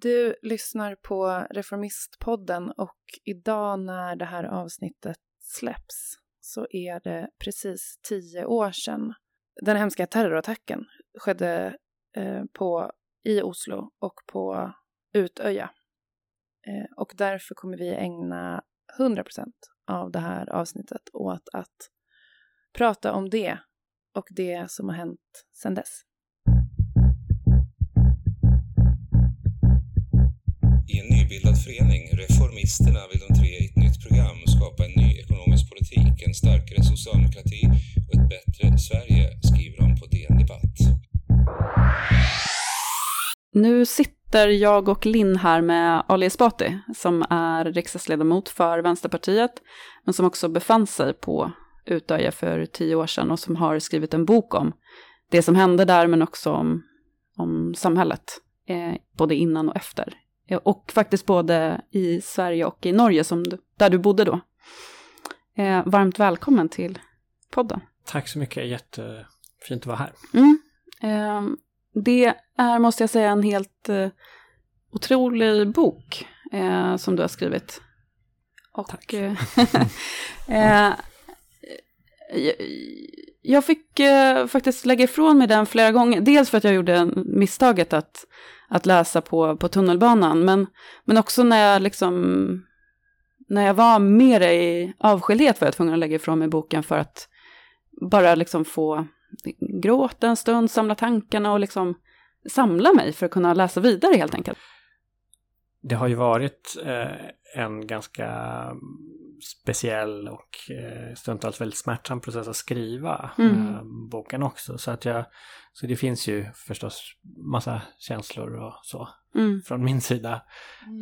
Du lyssnar på Reformistpodden och idag när det här avsnittet släpps så är det precis tio år sedan den hemska terrorattacken skedde eh, på, i Oslo och på Utöja. Eh, och därför kommer vi ägna 100% av det här avsnittet åt att prata om det och det som har hänt sedan dess. Nybildad förening, Reformisterna, vill de tre i ett nytt program skapa en ny ekonomisk politik, en starkare socialdemokrati och ett bättre Sverige, skriver de på DN Debatt. Nu sitter jag och Linn här med Ali Esbati, som är riksdagsledamot för Vänsterpartiet, men som också befann sig på Utöja för tio år sedan och som har skrivit en bok om det som hände där, men också om, om samhället, eh, både innan och efter. Eh, och faktiskt både i Sverige och i Norge, som du, där du bodde då. Eh, varmt välkommen till podden. Tack så mycket, jättefint att vara här. Mm. Eh, det är, måste jag säga, en helt eh, otrolig bok eh, som du har skrivit. Och, Tack. eh, jag- fick faktiskt lägga ifrån mig den flera gånger. Dels för att jag gjorde misstaget att, att läsa på, på tunnelbanan. Men, men också när jag liksom... När jag var mer i avskildhet var jag tvungen att lägga ifrån mig boken för att bara liksom få gråta en stund, samla tankarna och liksom samla mig för att kunna läsa vidare helt enkelt. Det har ju varit eh, en ganska speciell och eh, stundtals väldigt smärtsam process att skriva Mm. eh, boken också. Så, att jag, så det finns ju förstås massa känslor och så Mm, från min sida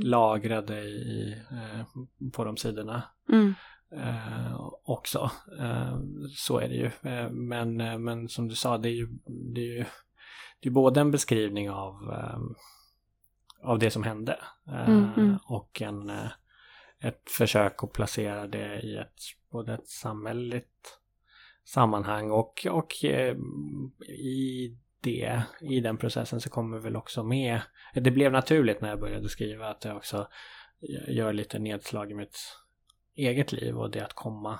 lagrade i, eh, på de sidorna. mm, också. Så är det ju. Men, men som du sa, det är ju, det är ju det är både en beskrivning av, av det som hände Mm, mm. och en, ett försök att placera det i ett, både ett samhälleligt sammanhang och, och eh, i det, i den processen så kommer väl också med, det blev naturligt när jag började skriva att jag också gör lite nedslag i mitt eget liv och det att komma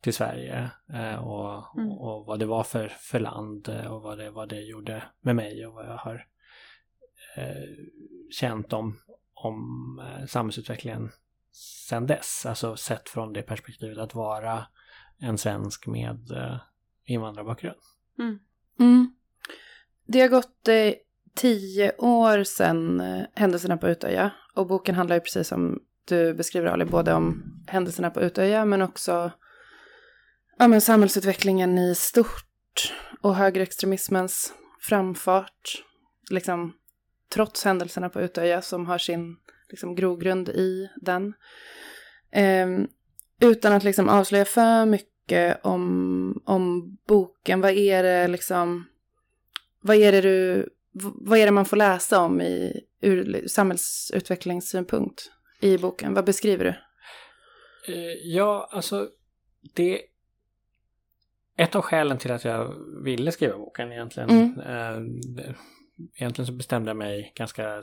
till Sverige eh, och, Mm. och vad det var för, för land eh, och vad det, vad det gjorde med mig och vad jag har eh, känt om, om eh, samhällsutvecklingen sedan dess. Alltså sett från det perspektivet att vara en svensk med eh, invandrarbakgrund. Mm. Det har gått eh, tio år sedan eh, händelserna på Utöja. Och boken handlar ju precis som du beskriver Ali, både om händelserna på Utöja men också ja, men samhällsutvecklingen i stort och högerextremismens framfart. Liksom, trots händelserna på Utöja som har sin liksom, grogrund i den. Ehm, utan att liksom avslöja för mycket om, om boken, vad är det liksom, vad är det du, vad är det man får läsa om i, ur samhällsutvecklingssynpunkt i boken? Vad beskriver du? Eh, ja, alltså det... Ett av skälen till att jag ville skriva boken egentligen. Mm. Egentligen så bestämde jag mig ganska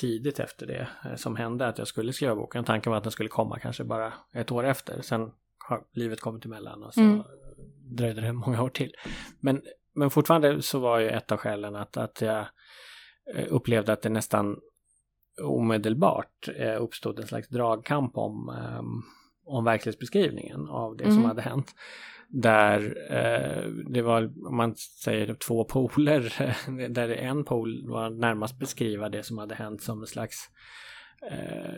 tidigt efter det eh, som hände att jag skulle skriva boken. Tanken var att den skulle komma kanske bara ett år efter. Sen har livet kommit emellan och så Mm. dröjde det många år till. Men, men fortfarande så var ju ett av skälen att, att jag eh, upplevde att det nästan omedelbart eh, uppstod en slags dragkamp om, ehm, om verklighetsbeskrivningen av det som Mm. hade hänt. Där eh, det var, om man säger två poler, där en pol var närmast beskriva det som hade hänt som en slags eh,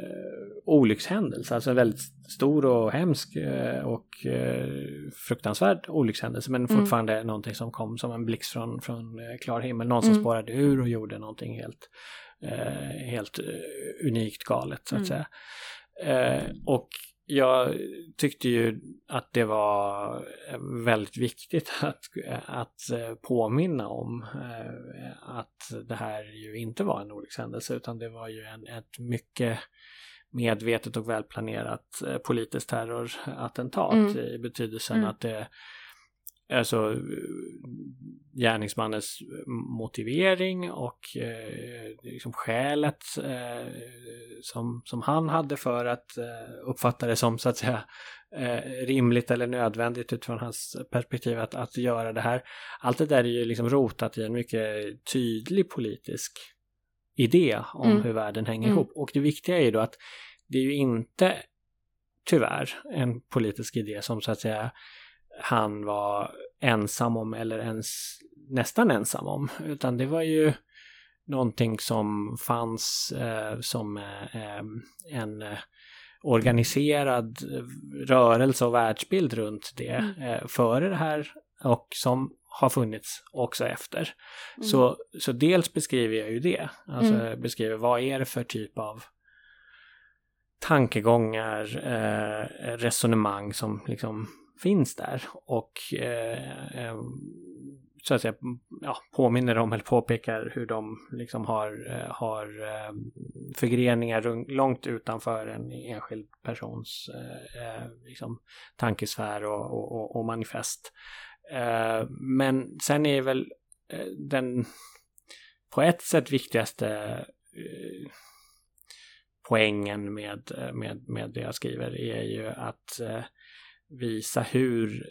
olyckshändelse, alltså en väldigt stor och hemsk eh, och eh, fruktansvärd olyckshändelse, men Mm. fortfarande någonting som kom som en blixt från, från eh, klar himmel, någon som Mm. spårade ur och gjorde någonting helt, eh, helt eh, unikt galet så att Mm. säga. Och jag tyckte ju att det var eh, väldigt viktigt att, att eh, påminna om eh, att det här ju inte var en olyckshändelse utan det var ju en, ett mycket medvetet och välplanerat politiskt terrorattentat Mm. i betydelsen Mm. att det alltså gärningsmannens motivering och eh, liksom skälet eh, som, som han hade för att eh, uppfatta det som så att säga eh, rimligt eller nödvändigt utifrån hans perspektiv att, att göra det här. Allt det där är ju liksom rotat i en mycket tydlig politisk idé om mm. hur världen hänger mm. ihop. Och det viktiga är ju då att det är ju inte tyvärr en politisk idé som så att säga han var ensam om eller ens nästan ensam om. Utan det var ju någonting som fanns eh, som eh, en eh, organiserad rörelse och världsbild runt det mm. eh, före det här och som har funnits också efter. Mm. Så, så dels beskriver jag ju det, alltså mm. beskriver vad är det för typ av tankegångar, eh, resonemang som liksom finns där och eh, eh, så att säga ja, påminner om eller påpekar hur de liksom har, eh, har eh, förgreningar långt utanför en enskild persons eh, eh liksom, tankesfär och, och, och manifest. Eh, men sen är väl eh, den på ett sätt viktigaste poängen med, med, med det jag skriver är ju att visa hur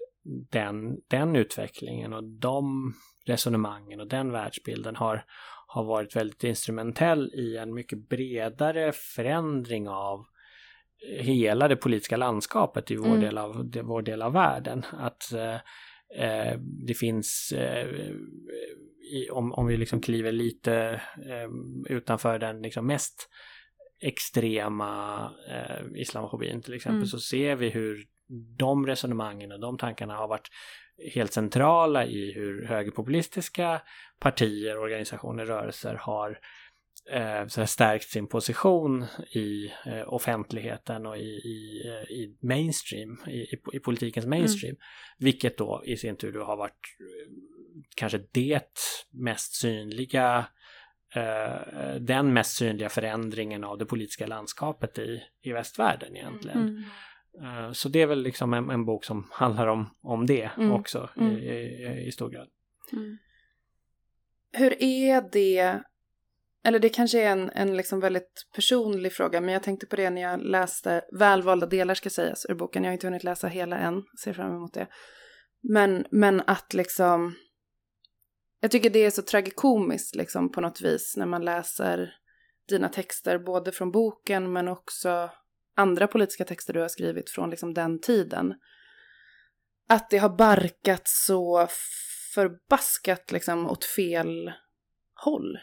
den, den utvecklingen och de resonemangen och den världsbilden har, har varit väldigt instrumentell i en mycket bredare förändring av hela det politiska landskapet i vår, mm. del, av, vår del av världen. Att eh, eh, det finns, eh, i, om, om vi liksom kliver lite eh, utanför den liksom mest extrema eh, islamofobin till exempel mm. så ser vi hur de resonemangen och de tankarna har varit helt centrala i hur högerpopulistiska partier, organisationer, rörelser har eh, stärkt sin position i eh, offentligheten och i, i, eh, i mainstream, i, i, politikens mm. mainstream. Mm. Vilket då i sin tur då har varit eh, kanske det mest synliga eh, den mest synliga förändringen av det politiska landskapet i, i västvärlden egentligen. Mm. Eh, så det är väl liksom en, en, bok som handlar om, om det mm. också mm. I, i, i, stor grad. Mm. Hur är det, eller det kanske är en, en liksom väldigt personlig fråga, men jag tänkte på det när jag läste välvalda delar ska sägas ur boken. Jag har inte hunnit läsa hela än, ser fram emot det. Men, men att liksom, jag tycker det är så tragikomiskt liksom på något vis när man läser dina texter, både från boken men också andra politiska texter du har skrivit från liksom den tiden. Att det har barkat så förbaskat liksom åt fel håll.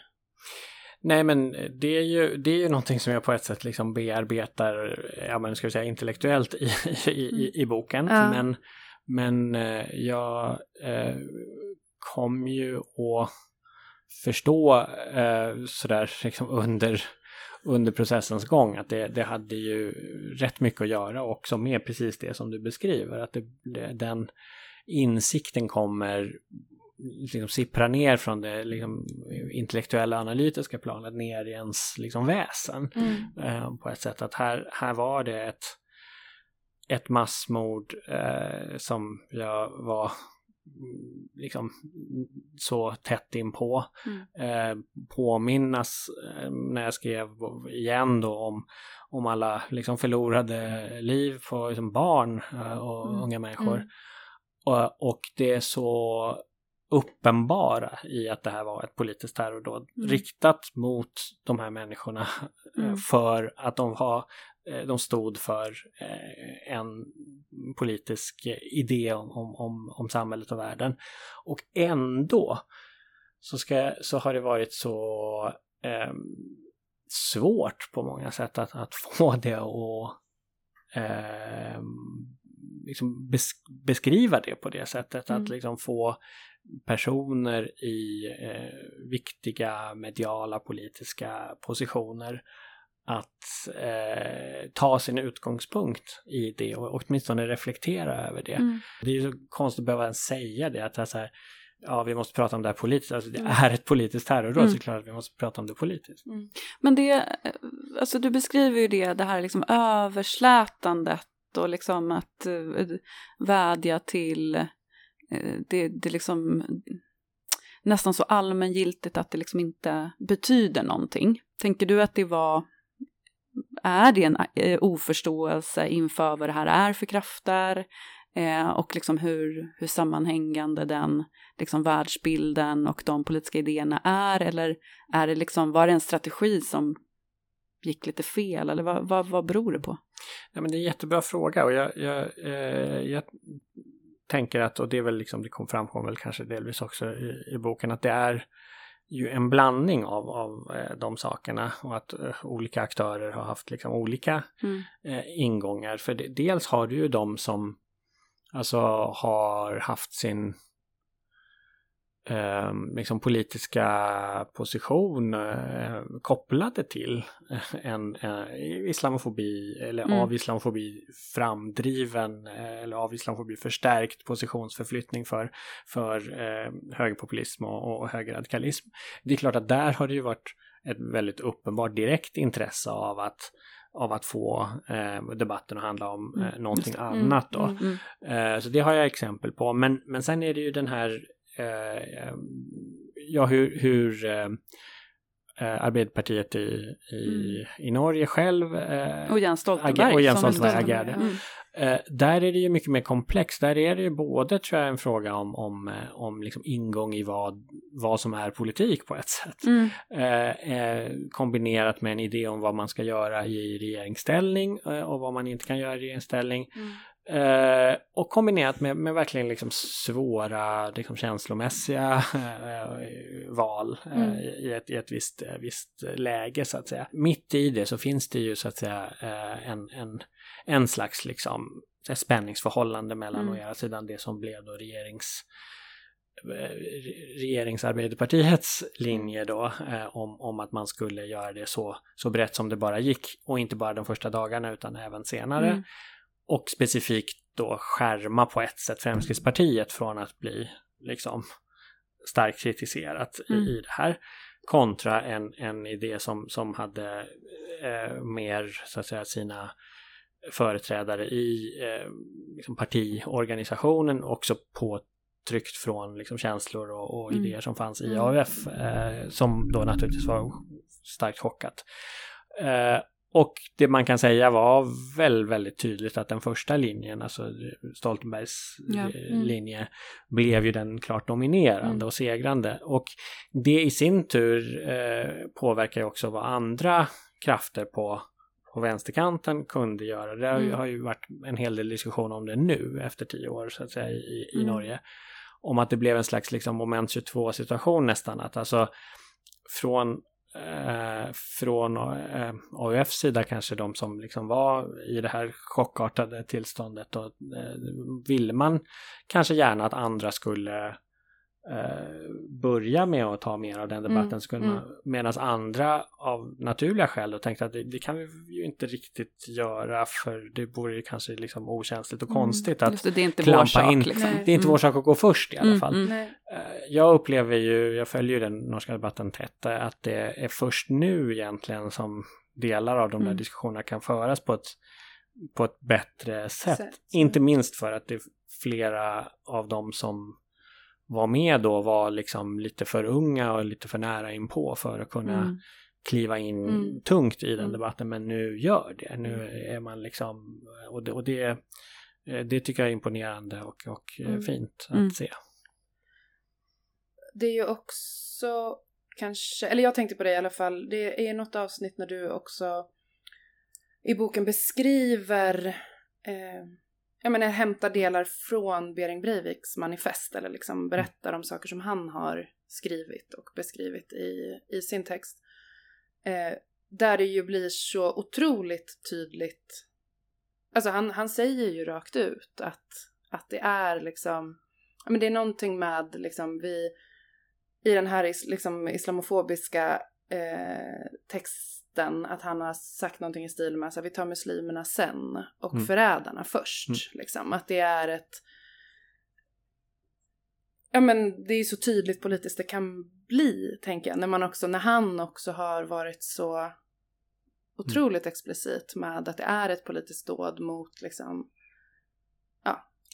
Nej men det är ju, det är ju någonting som jag på ett sätt liksom bearbetar, ja men ska vi säga intellektuellt i, i, i, i boken. Ja. Men, men eh, jag eh, kom ju att förstå eh, sådär liksom under under processens gång att det, det hade ju rätt mycket att göra också med precis det som du beskriver. Att det, det, den insikten kommer liksom sippra ner från det liksom, intellektuella analytiska planet ner i ens liksom, väsen. Mm. Eh, på ett sätt att här, här var det ett, ett massmord eh, som jag var liksom så tätt inpå. Mm. Eh, påminnas eh, när jag skrev igen då om, om alla liksom förlorade liv på liksom barn eh, och mm. unga människor. Mm. Och, och det är så uppenbara i att det här var ett politiskt terrordåd mm. riktat mot de här människorna eh, mm. för att de har Eh, de stod för eh, en politisk idé om, om, om samhället och världen. Och ändå så, ska, så har det varit så eh, svårt på många sätt att, att få det att eh, liksom beskriva det på det sättet. Mm. Att liksom få personer i eh, viktiga mediala politiska positioner att eh, ta sin utgångspunkt i det och åtminstone reflektera över det. Mm. Det är ju så konstigt att behöva säga det, att det så här, ja vi måste prata om det här politiskt, alltså det mm. är ett politiskt terrorråd mm. så klart att vi måste prata om det politiskt. Mm. Men det, alltså du beskriver ju det, det här liksom överslätandet och liksom att uh, vädja till eh, det, det liksom nästan så allmängiltigt att det liksom inte betyder någonting. Tänker du att det var, är det en eh, oförståelse inför vad det här är för krafter? Eh, och liksom hur, hur sammanhängande den liksom världsbilden och de politiska idéerna är? Eller är det liksom, var det en strategi som gick lite fel? Eller vad, vad, vad beror det på? Ja, men det är en jättebra fråga och jag, jag, eh, jag tänker att, och det är väl liksom, det kom framkom väl kanske delvis också i, i boken, att det är ju en blandning av, av eh, de sakerna och att eh, olika aktörer har haft liksom olika mm. eh, ingångar. För dels har du ju de som alltså har haft sin eh, liksom politiska position eh, kopplade till en eh, islamofobi eller mm. av islamofobi framdriven eh, eller av islamofobi förstärkt positionsförflyttning för, för eh, högerpopulism och, och högerradikalism. Det är klart att där har det ju varit ett väldigt uppenbart direkt intresse av att av att få eh, debatten att handla om eh, mm, någonting annat. Då. Mm, mm, mm. Eh, så det har jag exempel på. Men, men sen är det ju den här Eh, ja, hur, hur eh, eh, Arbeiderpartiet i, i, mm. i Norge själv eh, och Jens Stoltenberg, och Jens Stoltenberg agerade. Mm. Eh, där är det ju mycket mer komplext. Där är det ju både tror jag en fråga om, om, om liksom ingång i vad, vad som är politik på ett sätt. Mm. Eh, kombinerat med en idé om vad man ska göra i regeringsställning och vad man inte kan göra i regeringsställning. Eh, och kombinerat med, med verkligen liksom svåra liksom känslomässiga eh, val eh, mm. i, ett, i ett visst, eh, visst läge så att säga. Mitt i det så finns det ju så att säga eh, en, en, en slags liksom spänningsförhållande mellan mm. å ena sidan det som blev då regerings regeringsarbeiderpartiets linje då eh, om, om att man skulle göra det så, så brett som det bara gick och inte bara de första dagarna utan även senare. Mm och specifikt då skärma på ett sätt Fremskrittspartiet från att bli liksom starkt kritiserat mm. i, det här kontra en, en idé som, som hade eh, mer så att säga sina företrädare i eh, liksom partiorganisationen också påtryckt från liksom känslor och, och mm. idéer som fanns i mm. AUF eh, som då naturligtvis var starkt chockat. Eh, och det man kan säga var väl väldigt tydligt att den första linjen, alltså Stoltenbergs ja. Eh, mm. linje, blev ju den klart dominerande mm. och segrande. Och det i sin tur eh, påverkar ju också vad andra krafter på, på vänsterkanten kunde göra. Det har, mm. har ju varit en hel del diskussion om det nu efter tio år så att säga i, i mm. Norge. Om att det blev en slags liksom moment 22 situation nästan. Att alltså från eh, från eh, AUFs sida kanske de som liksom var i det här chockartade tillståndet och eh, ville man kanske gärna att andra skulle börja med att ta mer av den mm, debatten mm, mm. medan andra av naturliga skäl då tänkte att det, det, kan vi ju inte riktigt göra för det vore ju kanske liksom okänsligt och mm. konstigt att det, det är inte klampa sak, in. Liksom. Det är inte vår sak att gå först i alla fall. Eh, jag upplever ju, jag följer ju den norska debatten tätt, eh, att det är först nu egentligen som delar av de där diskussionerna kan föras på ett på ett bättre sätt. sätt. Inte minst för att det är flera av dem som var med då var liksom lite för unga och lite för nära inpå för att kunna mm. kliva in mm. tungt i den mm. debatten men nu gör det. Nu mm. är man liksom och det, och det, eh, det tycker jag är imponerande och, och eh, mm. fint att se. Det är ju också kanske, eller jag tänkte på det i alla fall, det är något avsnitt när du också i boken beskriver eh, jag menar, hämtar delar från Bering Breiviks manifest eller liksom mm. berättar om saker som han har skrivit och beskrivit i, i sin text. Eh, där det ju blir så otroligt tydligt. Alltså han, han säger ju rakt ut att, att det är liksom, ja men det är någonting med liksom vi, i den här is, liksom islamofobiska eh, text texten att han har sagt någonting i stil med att vi tar muslimerna sen och mm. förrädarna först. Mm. Liksom. Att det är ett... Ja men det är så tydligt politiskt det kan bli, tänker jag. När, man också, när han också har varit så otroligt mm. explicit med att det är ett politiskt dåd mot liksom,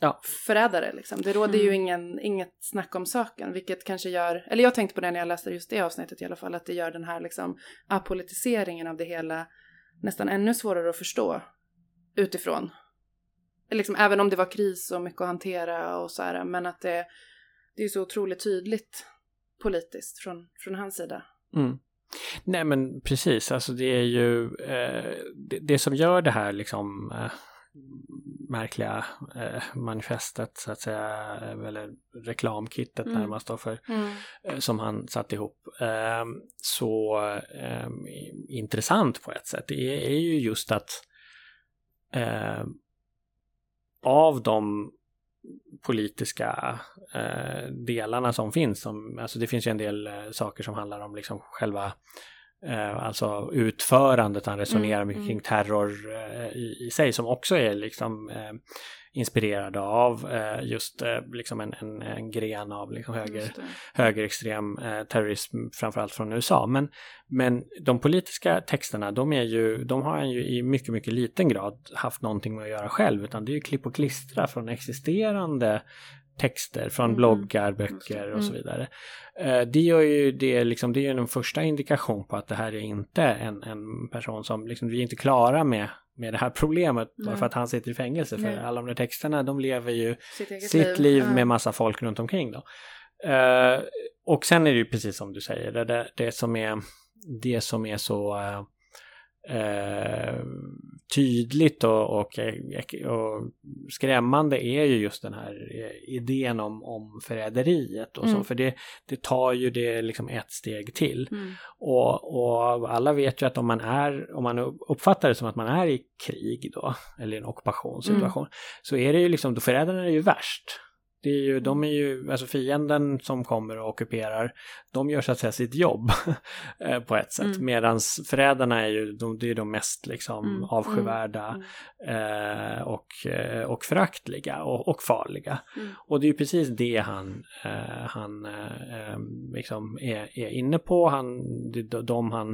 ja, förrädare. Liksom. Det råder mm. ju ingen, inget snack om saken, vilket kanske gör, eller jag tänkte på det när jag läste just det avsnittet i alla fall, att det gör den här liksom apolitiseringen av det hela nästan ännu svårare att förstå utifrån. Liksom, även om det var kris och mycket att hantera och så här, men att det, det är så otroligt tydligt politiskt från, från hans sida. Mm. Nej men precis, alltså det är ju eh, det, det, som gör det här liksom eh, märkliga eh, manifestet så att säga, eller reklamkittet mm. närmast då för, mm. eh, som han satt ihop. Eh, så eh, intressant på ett sätt, det är, är ju just att eh, av de politiska eh, delarna som finns. Som, alltså det finns ju en del eh, saker som handlar om liksom själva eh, alltså utförandet, han resonerar mm, mycket mm. kring terror eh, i, i, sig som också är liksom eh, inspirerade av eh, just eh, liksom en, en, en, gren av liksom höger, högerextrem eh, terrorism framförallt från USA. Men, men de politiska texterna de, är ju, de har han ju i mycket, mycket liten grad haft någonting med att göra själv utan det är ju klipp och klistra från existerande texter från mm. bloggar, böcker och så mm. vidare. Det gör ju det, liksom, det är ju en första indikation på att det här är inte en, en person som, liksom, vi är inte klara med med det här problemet mm. bara för att han sitter i fängelse. För alla de där texterna de lever ju sitt, sitt liv, liv med massa folk runt omkring då. Uh, och sen är det ju precis som du säger, det, det, det som är det som är så uh, eh, tydligt och, och, och, skrämmande är ju just den här idén om, om förräderiet och så, mm. för det, det tar ju det liksom ett steg till. Mm. Och, och alla vet ju att om man är, om man uppfattar det som att man är i krig då, eller i en ockupationssituation, mm. så är det ju liksom, då förrädarna är ju värst. Det är ju, de är ju, alltså fienden som kommer och ockuperar, de gör så att säga sitt jobb eh, på ett sätt. Mm. Medan förrädarna är ju, de, det är de mest liksom mm. avskyvärda mm. eh, och, eh, och föraktliga och, och farliga. Mm. Och det är ju precis det han, eh, han eh, liksom är, är inne på. Han, de, de han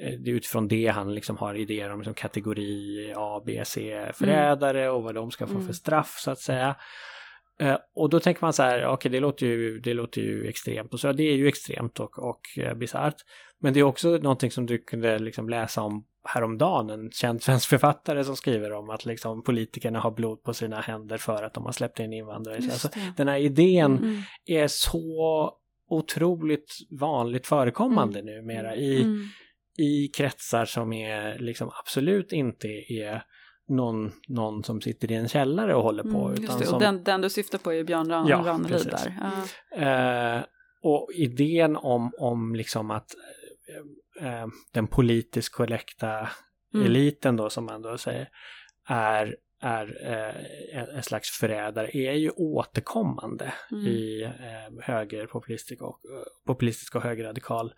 eh, det är utifrån det han liksom har idéer om liksom kategori A, B, C förrädare och vad de ska få för mm. straff så att säga. Eh, och då tänker man så här, okej okay, det, låter ju, det låter ju extremt och så, det är ju extremt och, och eh, bisarrt. Men det är också någonting som du kunde liksom läsa om häromdagen, en känd svensk författare som skriver om att liksom politikerna har blod på sina händer för att de har släppt in invandrare. Alltså, den här idén mm. är så otroligt vanligt förekommande mm. numera i, mm. i kretsar som är liksom absolut inte är någon, någon som sitter i en källare och håller på. Mm, utan det, som... och den, den du syftar på är Björn Ran, ja, Ranelid där. Ja. Eh, och idén om, om liksom att eh, eh, den politiskt korrekta mm. eliten då som man då säger är är eh, en slags förrädare är ju återkommande mm. i eh, högerpopulistisk och, populistisk och högerradikal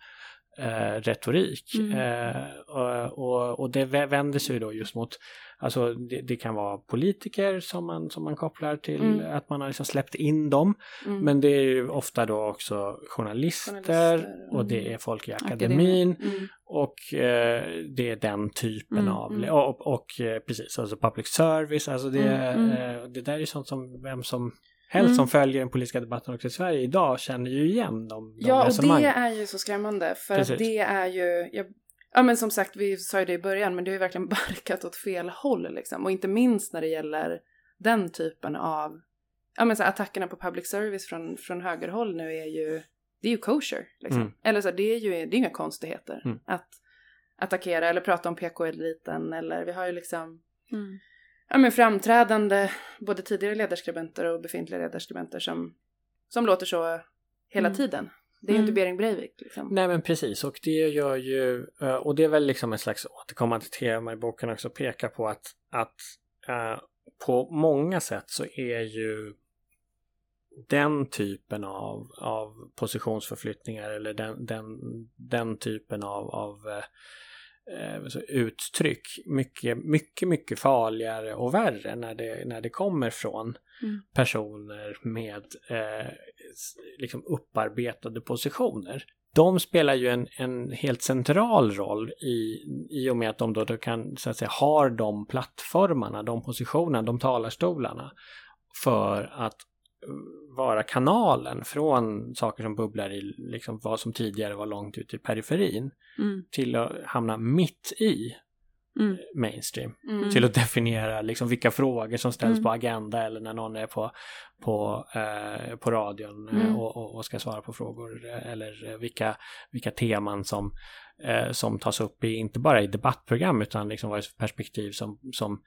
eh, retorik. Mm. Eh, och, och, och, det vänder sig då just mot Alltså det, det, kan vara politiker som man, som man kopplar till mm. att man har liksom släppt in dem. Mm. Men det är ju ofta då också journalister, journalister och det mm. är folk i akademin. Mm. Och eh, det är den typen mm, av, och, och, eh, precis, alltså public service, alltså det, eh, det där är sånt som vem som helst mm. som följer den politiska debatten också i Sverige idag känner ju igen de, de Ja, och det är ju så skrämmande för Precis. att det är ju, jag Ja men som sagt, vi sa ju det i början, men det har ju verkligen barkat åt fel håll liksom. Och inte minst när det gäller den typen av, ja men så attackerna på public service från, från högerhåll nu är ju, det är ju kosher liksom. Mm. Eller så det är ju, det är inga konstigheter mm. att attackera eller prata om PK-eliten eller vi har ju liksom, mm. Ja men framträdande, både tidigare ledarskribenter och befintliga ledarskribenter som, som låter så hela mm. tiden. Det är ju mm. inte Bering Breivik. Liksom. Nej men precis och det gör ju, eh, och det är väl liksom ett slags återkommande tema i boken också pekar på att, att uh, på många sätt så är ju den typen av, av positionsförflyttningar eller den, den, den typen av, av uh, uttryck mycket, mycket, mycket farligare och värre när det, när det kommer från mm. personer med eh, liksom upparbetade positioner. De spelar ju en, en helt central roll i, i och med att de då, då kan, så att säga, har de plattformarna, de positionerna, de talarstolarna för att vara kanalen från saker som bubblar i liksom vad som tidigare var långt ut i periferin Mm. till att hamna mitt i Mm. mainstream. Mm. Till att definiera liksom vilka frågor som ställs Mm. på agenda eller när någon är på, på, eh, på radion eh, Mm. och, och, och ska svara på frågor eh, eller eh, vilka, vilka teman som, eh, som tas upp i, inte bara i debattprogram utan liksom vad är perspektiv som, som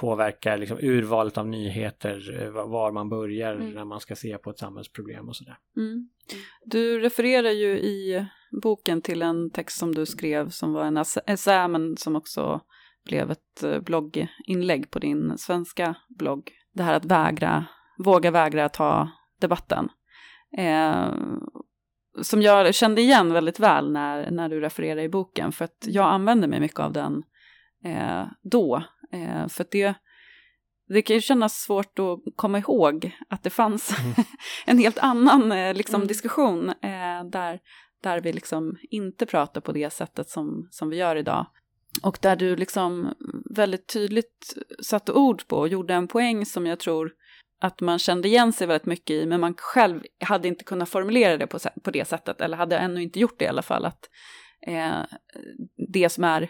påverkar liksom urvalet av nyheter, eh, va- var man börjar Mm. när man ska se på ett samhällsproblem och sådär. Mm. Du refererar ju i boken till en text som du skrev som var en essä- essä men som också blev ett eh, blogginlägg på din svenska blogg. Det här att vägra, våga vägra ta debatten. Eh, som jag kände igen väldigt väl när, när du refererade i boken för att jag använde mig mycket av den eh, då. Eh, för det, det kan ju kännas svårt att komma ihåg att det fanns Mm. en helt annan eh, liksom, Mm. diskussion eh, där, där vi liksom inte pratar på det sättet som, som vi gör idag. Och där du liksom väldigt tydligt satte ord på och gjorde en poäng som jag tror att man kände igen sig väldigt mycket i, men man själv hade inte kunnat formulera det på, på det sättet, eller hade ännu inte gjort det i alla fall, att eh, det som är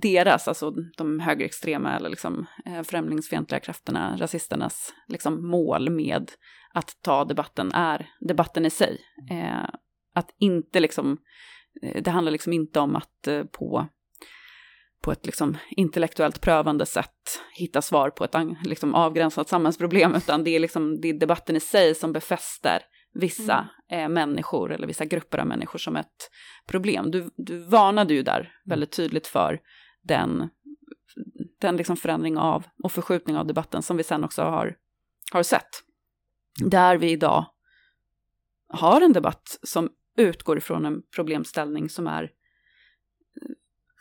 deras, alltså de högerextrema eller liksom eh, främlingsfientliga krafterna, rasisternas liksom mål med att ta debatten är debatten i sig. Eh, att inte liksom, eh, det handlar liksom inte om att på, på ett liksom intellektuellt prövande sätt hitta svar på ett liksom avgränsat samhällsproblem, utan det är liksom det är debatten i sig som befäster vissa eh, människor eller vissa grupper av människor som ett problem. Du, du varnade ju där väldigt tydligt för den, den liksom förändring av och förskjutning av debatten som vi sen också har, har sett. Där vi idag har en debatt som utgår ifrån en problemställning som är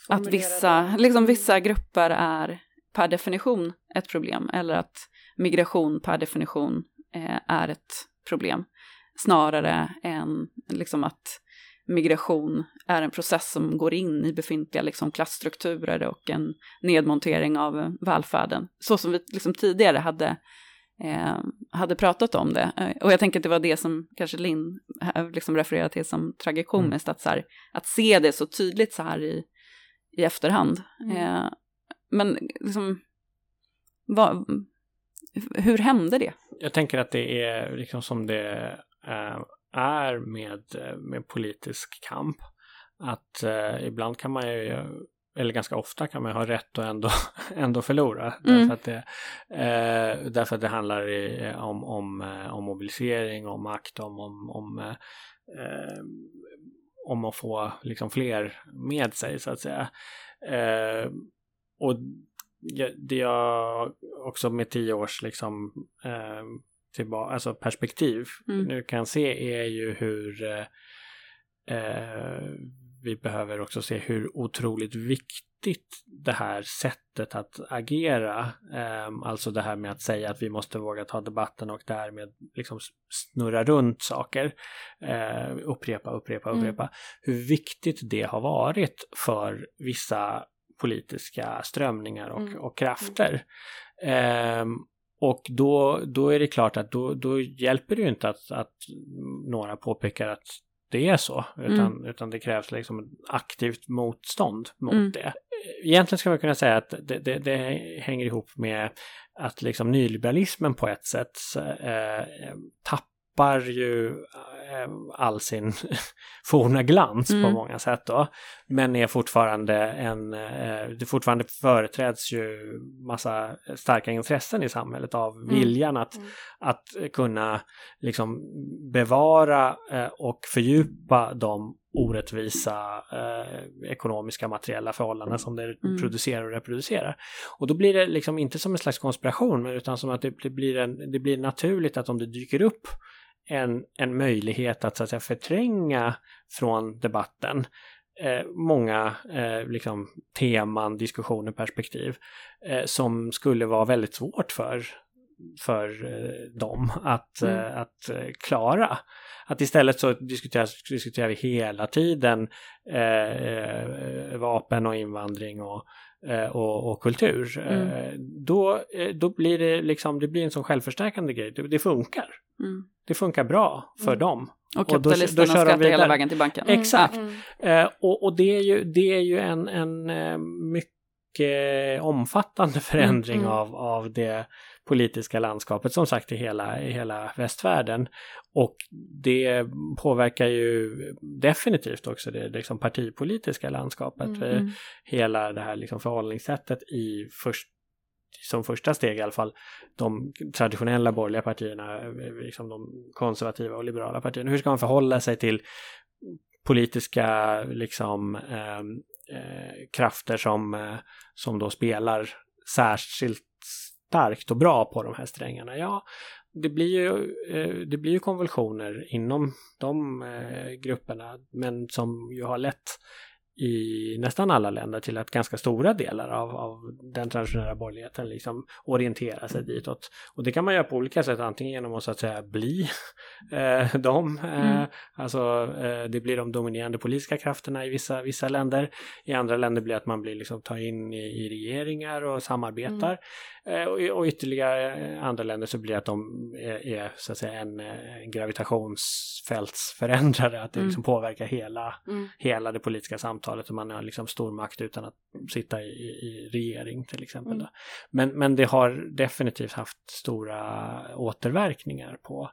att vissa, liksom vissa grupper är per definition ett problem eller att migration per definition eh, är ett problem snarare än liksom att migration är en process som går in i befintliga liksom, klassstrukturer och en nedmontering av välfärden. Så som vi liksom, tidigare hade, eh, hade pratat om det. Eh, Och jag tänker att det var det som kanske Linn eh, liksom refererade till som tragikomiskt, att, så här, att se det så tydligt så här i, i efterhand. Mm. Eh, men liksom, vad, hur hände det? Jag tänker att det är liksom som det eh, är med, eh, med politisk kamp. Att eh, ibland kan man ju, eller ganska ofta kan man ju ha rätt och ändå, ändå förlora. Mm. Därför, att det, eh, därför att det handlar i, om, om, eh, om mobilisering, om makt, om, om, om, eh, eh, om att få liksom fler med sig så att säga. Och det jag också med tio års liksom tillbaka, alltså perspektiv Mm. nu kan se är ju hur eh, eh, vi behöver också se hur otroligt viktigt det här sättet att agera, eh, alltså det här med att säga att vi måste våga ta debatten och därmed liksom snurra runt saker, eh, upprepa, upprepa, Mm. upprepa, hur viktigt det har varit för vissa politiska strömningar och, Mm. och krafter. Ehm, och då, då är det klart att då, då hjälper det ju inte att, att några påpekar att det är så, utan, utan det krävs liksom aktivt motstånd mot Mm. det. Egentligen ska man kunna säga att det, det, det hänger ihop med att liksom nyliberalismen på ett sätt eh, tappar ju eh, all sin forna glans på Mm. många sätt då. Men är fortfarande en, eh, det fortfarande företräds ju massa starka intressen i samhället av Mm. viljan att, Mm. att kunna liksom bevara eh, och fördjupa de orättvisa eh, ekonomiska materiella förhållanden som det Mm. producerar och reproducerar. Och då blir det liksom inte som en slags konspiration utan som att det, det, blir, en, det blir naturligt att om det dyker upp en, en möjlighet att, så att säga, förtränga från debatten eh, många eh, liksom, teman, diskussioner, perspektiv eh, som skulle vara väldigt svårt för för eh, dem att, Mm. eh, att eh, klara. Att istället så diskuteras, diskuterar vi hela tiden eh, vapen och invandring och, och, och kultur. Mm. Eh, då, eh, då blir det liksom, det blir en sån självförstärkande grej. Det, det funkar. Mm. Det funkar bra för Mm. dem. Och Och då- då kapitalisterna skrattar hela vägen till banken. Mm, Exakt. mm. Eh, och, och det är ju, det är ju en, en eh, mycket omfattande förändring mm. Av, av det politiska landskapet, som sagt i hela, i hela västvärlden. Och det påverkar ju definitivt också det liksom partipolitiska landskapet. Mm, Eh, Mm. Hela det här liksom förhållningssättet i först, som första steg i alla fall, de traditionella borgerliga partierna, eh, liksom de konservativa och liberala partierna. Hur ska man förhålla sig till politiska liksom ehm, eh, krafter som, eh, som då spelar särskilt starkt och bra på de här strängarna. Ja, det blir ju, eh, det blir ju konvulsioner inom de eh, grupperna, men som ju har lett i nästan alla länder till att ganska stora delar av, av den traditionella borgerligheten liksom orienterar sig ditåt. Och det kan man göra på olika sätt, antingen genom att så att säga bli eh, dem, eh, Mm. alltså eh, det blir de dominerande politiska krafterna i vissa, vissa länder. I andra länder blir det att man blir liksom tar in i, i regeringar och samarbetar. Eh, och, ytterligare eh, andra länder så blir det att de är, är så att säga en, eh, en gravitationsfältsförändrare, att det Mm. liksom påverkar hela Mm. hela det politiska samtalet och man har liksom stor makt utan att sitta i, i regering till exempel. Mm. Men, men det har definitivt haft stora återverkningar på,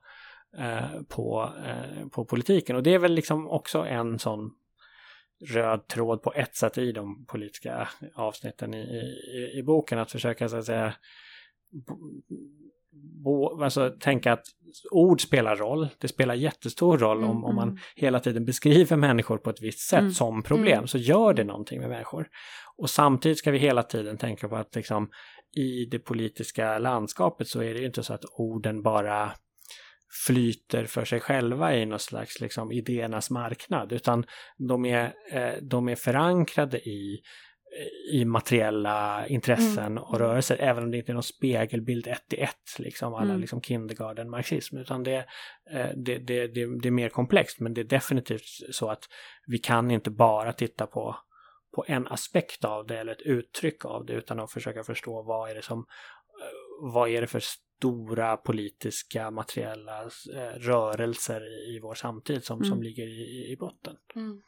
eh, på, eh, på politiken och det är väl liksom också en sån röd tråd på ett sätt i de politiska avsnitten i, i, i boken att försöka så att säga bo, alltså tänka att ord spelar roll. Det spelar jättestor roll om, om man Mm. hela tiden beskriver människor på ett visst sätt Mm. som problem Mm. så gör det någonting med människor. Och samtidigt ska vi hela tiden tänka på att liksom, i det politiska landskapet så är det ju inte så att orden bara flyter för sig själva i någon slags liksom, idéernas marknad utan de är, eh, de är förankrade i i materiella intressen Mm. och rörelser, även om det inte är någon spegelbild ett i ett, liksom alla Mm. liksom kindergarten-marxism, utan det, eh, det, det, det, det är mer komplext, men det är definitivt så att vi kan inte bara titta på, på en aspekt av det eller ett uttryck av det, utan att försöka förstå vad är det som, eh, vad är det för stora politiska, materiella eh, rörelser i, i vår samtid som, som Mm. ligger i, i botten. Mm.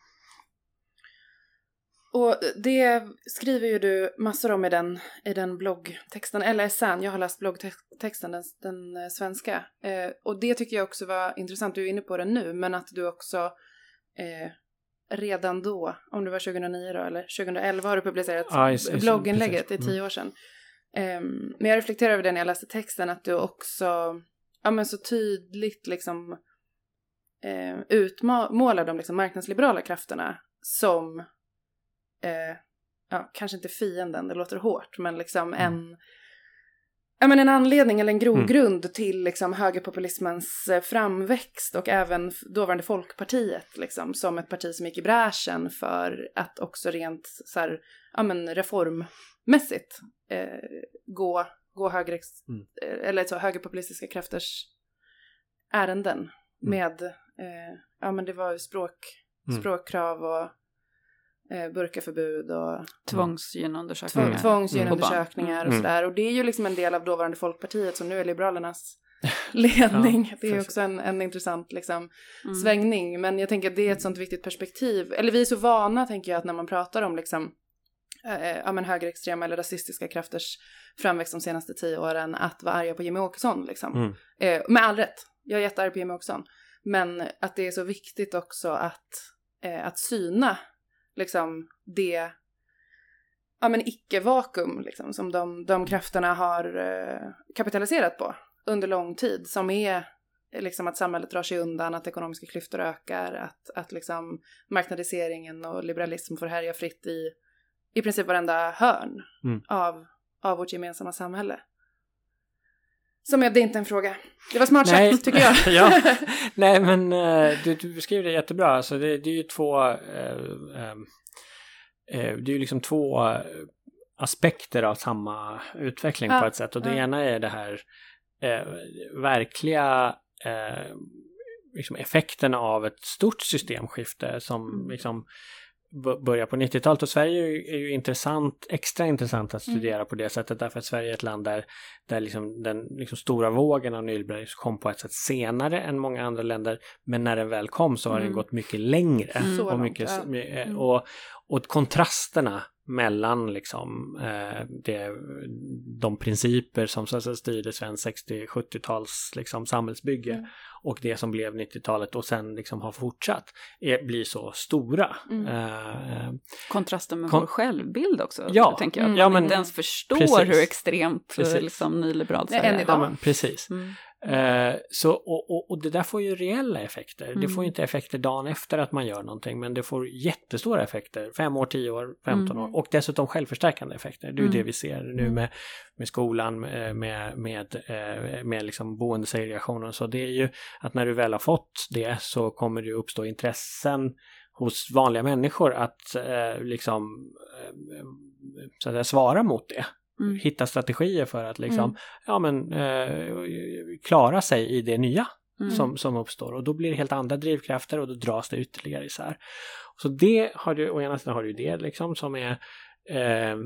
Och det skriver ju du massor om i den, i den bloggtexten, eller essän, jag har läst bloggtexten, den, den eh, svenska. Eh, och det tycker jag också var intressant, du är inne på det nu, men att du också eh, redan då, om det var 2009 då, eller 2011 har du publicerat just- blogginlägget, det är precis. tio år sedan. Ehm, men jag reflekterar över det när jag läste texten, att du också, ja men så tydligt liksom eh, utmålar de liksom marknadsliberala krafterna som, eh, ja kanske inte fienden, det låter hårt, men liksom en, ja men en anledning eller en grogrund till liksom högerpopulismens eh, framväxt och även dåvarande Folkpartiet liksom som ett parti som gick i bräschen för att också rent så här, ja men reformmässigt eh, gå, gå höger, Mm. eh, eller så högerpopulistiska krafters ärenden med, eh, ja men det var ju språk, Mm. språkkrav och eh, burkaförbud och Tvångsgenundersökningar. Mm. tvångsgenundersökningar och Mm. sådär. Och det är ju liksom en del av dåvarande Folkpartiet som nu är Liberalernas ledning. Ja, det är också en, en intressant liksom, Mm. svängning. Men jag tänker att det är ett sånt viktigt perspektiv. Eller vi är så vana, tänker jag, att när man pratar om liksom, eh, ja, men högerextrema eller rasistiska krafters framväxt de senaste tio åren, att vara arga på Jimmy Åkesson. Liksom. Mm. Eh, med all rätt. Jag är jättearg på Jimmy Åkesson. Men att det är så viktigt också att, eh, att syna liksom det ja, men icke-vakuum liksom, som de, de krafterna har eh, kapitaliserat på under lång tid. Som är eh, liksom att samhället drar sig undan, att ekonomiska klyftor ökar, att, att liksom marknadiseringen och liberalism får härja fritt i i princip varenda hörn Mm. av, av vårt gemensamma samhälle. Som jag, det är inte en fråga. Det var smart Nej. sagt, tycker jag. ja, nej men eh, du, du beskriver det jättebra. Alltså det, det är ju två, eh, ehm, eh, det är ju liksom två eh, aspekter av samma utveckling Ja, på ett sätt. Och det ja. ena är det här eh, verkliga eh, liksom effekterna av ett stort systemskifte som Mm. liksom börjar på 90-talet och Sverige är ju, är ju intressant, extra intressant att Mm. studera på det sättet därför att Sverige är ett land där, där liksom den liksom stora vågen av nyliberalism kom på ett sätt senare än många andra länder men när den väl kom så har den Mm. gått mycket längre Mm. Så och, mycket, eh, Mm. och, och kontrasterna mellan liksom eh, det, de principer som så att säga styrde svensk 60-70-tals liksom samhällsbygge Mm. och det som blev 90-talet och sen liksom har fortsatt är, blir så stora. Mm. Eh, Kontrasten med Kon- vår självbildbild också, Ja, tänker jag. mm. Ja, men- inte ens förstår precis. hur extremt Precis. liksom, nyliberalt Sverige än är. idag. ja, men precis. Mm. Eh, så, och, och, och det där får ju reella effekter. Det Mm. får ju inte effekter dagen efter att man gör någonting men det får jättestora effekter. Fem år, tio år, 15 Mm. år och dessutom självförstärkande effekter. Det är ju Mm. det vi ser nu Mm. med, med skolan, med, med, med, eh, med liksom boendesegregationen. Så det är ju att när du väl har fått det så kommer det uppstå intressen hos vanliga människor att eh, liksom eh, så att säga, svara mot det Mm. hitta strategier för att liksom, Mm. ja men eh, klara sig i det nya Mm. som, som uppstår och då blir det helt andra drivkrafter och då dras det ytterligare isär. Så det har du, å ena sidan har du det liksom som är eh,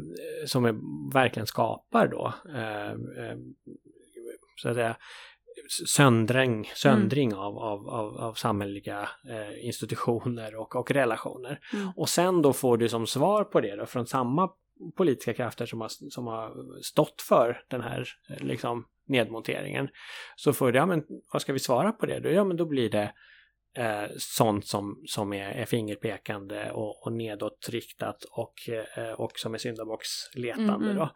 som är, verkligen skapar då eh, eh, så att säga söndring, söndring av, av, av, av samhälleliga eh, institutioner och, och relationer. Mm. Och sen då får du som svar på det då från samma politiska krafter som har, som har stått för den här eh, liksom, nedmonteringen. Så får du, ja men vad ska vi svara på det? Då, ja men då blir det eh, sånt som, som är, är fingerpekande och, och nedåtriktat och, eh, och som är syndabocksletande. Mm, mm. Då.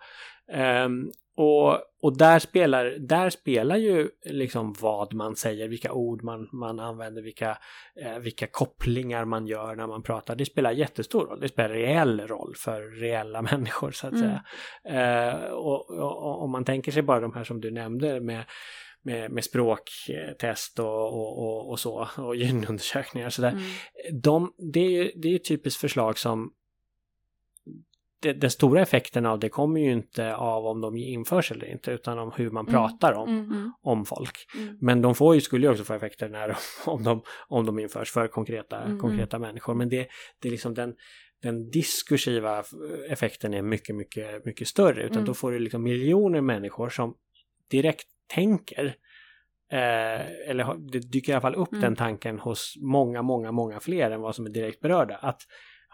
Ehm, och, och där spelar, där spelar ju liksom vad man säger, vilka ord man, man använder, vilka, eh, vilka kopplingar man gör när man pratar. Det spelar jättestor roll. Det spelar reell roll för reella människor så att Mm. säga. Eh, och, om man tänker sig bara de här som du nämnde med med, med språktest och, och, och, och så och gynundersökningar och sådär. Mm. De, det, är ju, det är ju typiskt förslag som det, den stora effekten av det kommer ju inte av om de införs eller inte utan om hur man Mm. pratar om, Mm. Mm. om folk. Mm. Men de får ju, skulle ju också få effekter när de, om, de, om de införs för konkreta, Mm. konkreta människor. Men det, det är liksom den, den diskursiva effekten är mycket, mycket, mycket större. Utan då får du liksom miljoner människor som direkt tänker eh, eller det dyker i alla fall upp Mm. den tanken hos många, många, många fler än vad som är direkt berörda. Att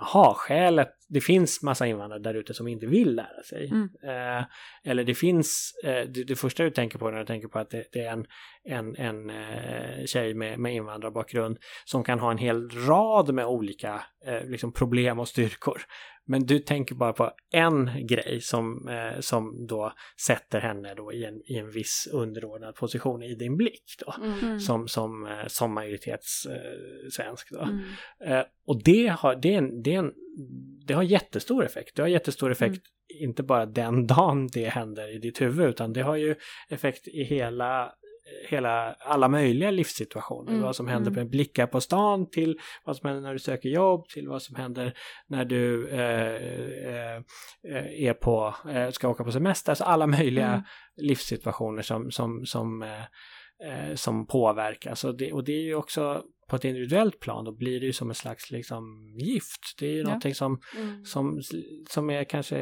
jaha, skälet, det finns massa invandrare där ute som inte vill lära sig. Mm. Eh, eller det finns, eh, det, det första du tänker på när du tänker på att det, det är en, en, en eh, tjej med, med invandrarbakgrund som kan ha en hel rad med olika eh, liksom problem och styrkor. Men du tänker bara på en grej som, eh, som då sätter henne då i en, i en viss underordnad position i din blick då. Mm. Mm. Som, som, eh, som majoritetssvensk då. Mm. Eh, och det har, det, är en, det, är en, det har jättestor effekt. Det har jättestor effekt inte bara den dagen det händer i ditt huvud utan det har ju effekt i hela hela, alla möjliga livssituationer. Mm, Vad som händer mm. med blickar på stan till vad som händer när du söker jobb till vad som händer när du eh, eh, eh, är på, eh, ska åka på semester. Alltså alla möjliga Mm. livssituationer som, som, som, eh, som påverkas. Och det, och det är ju också på ett individuellt plan, då blir det ju som en slags liksom gift. Det är ju Ja. någonting som, Mm. som, som är kanske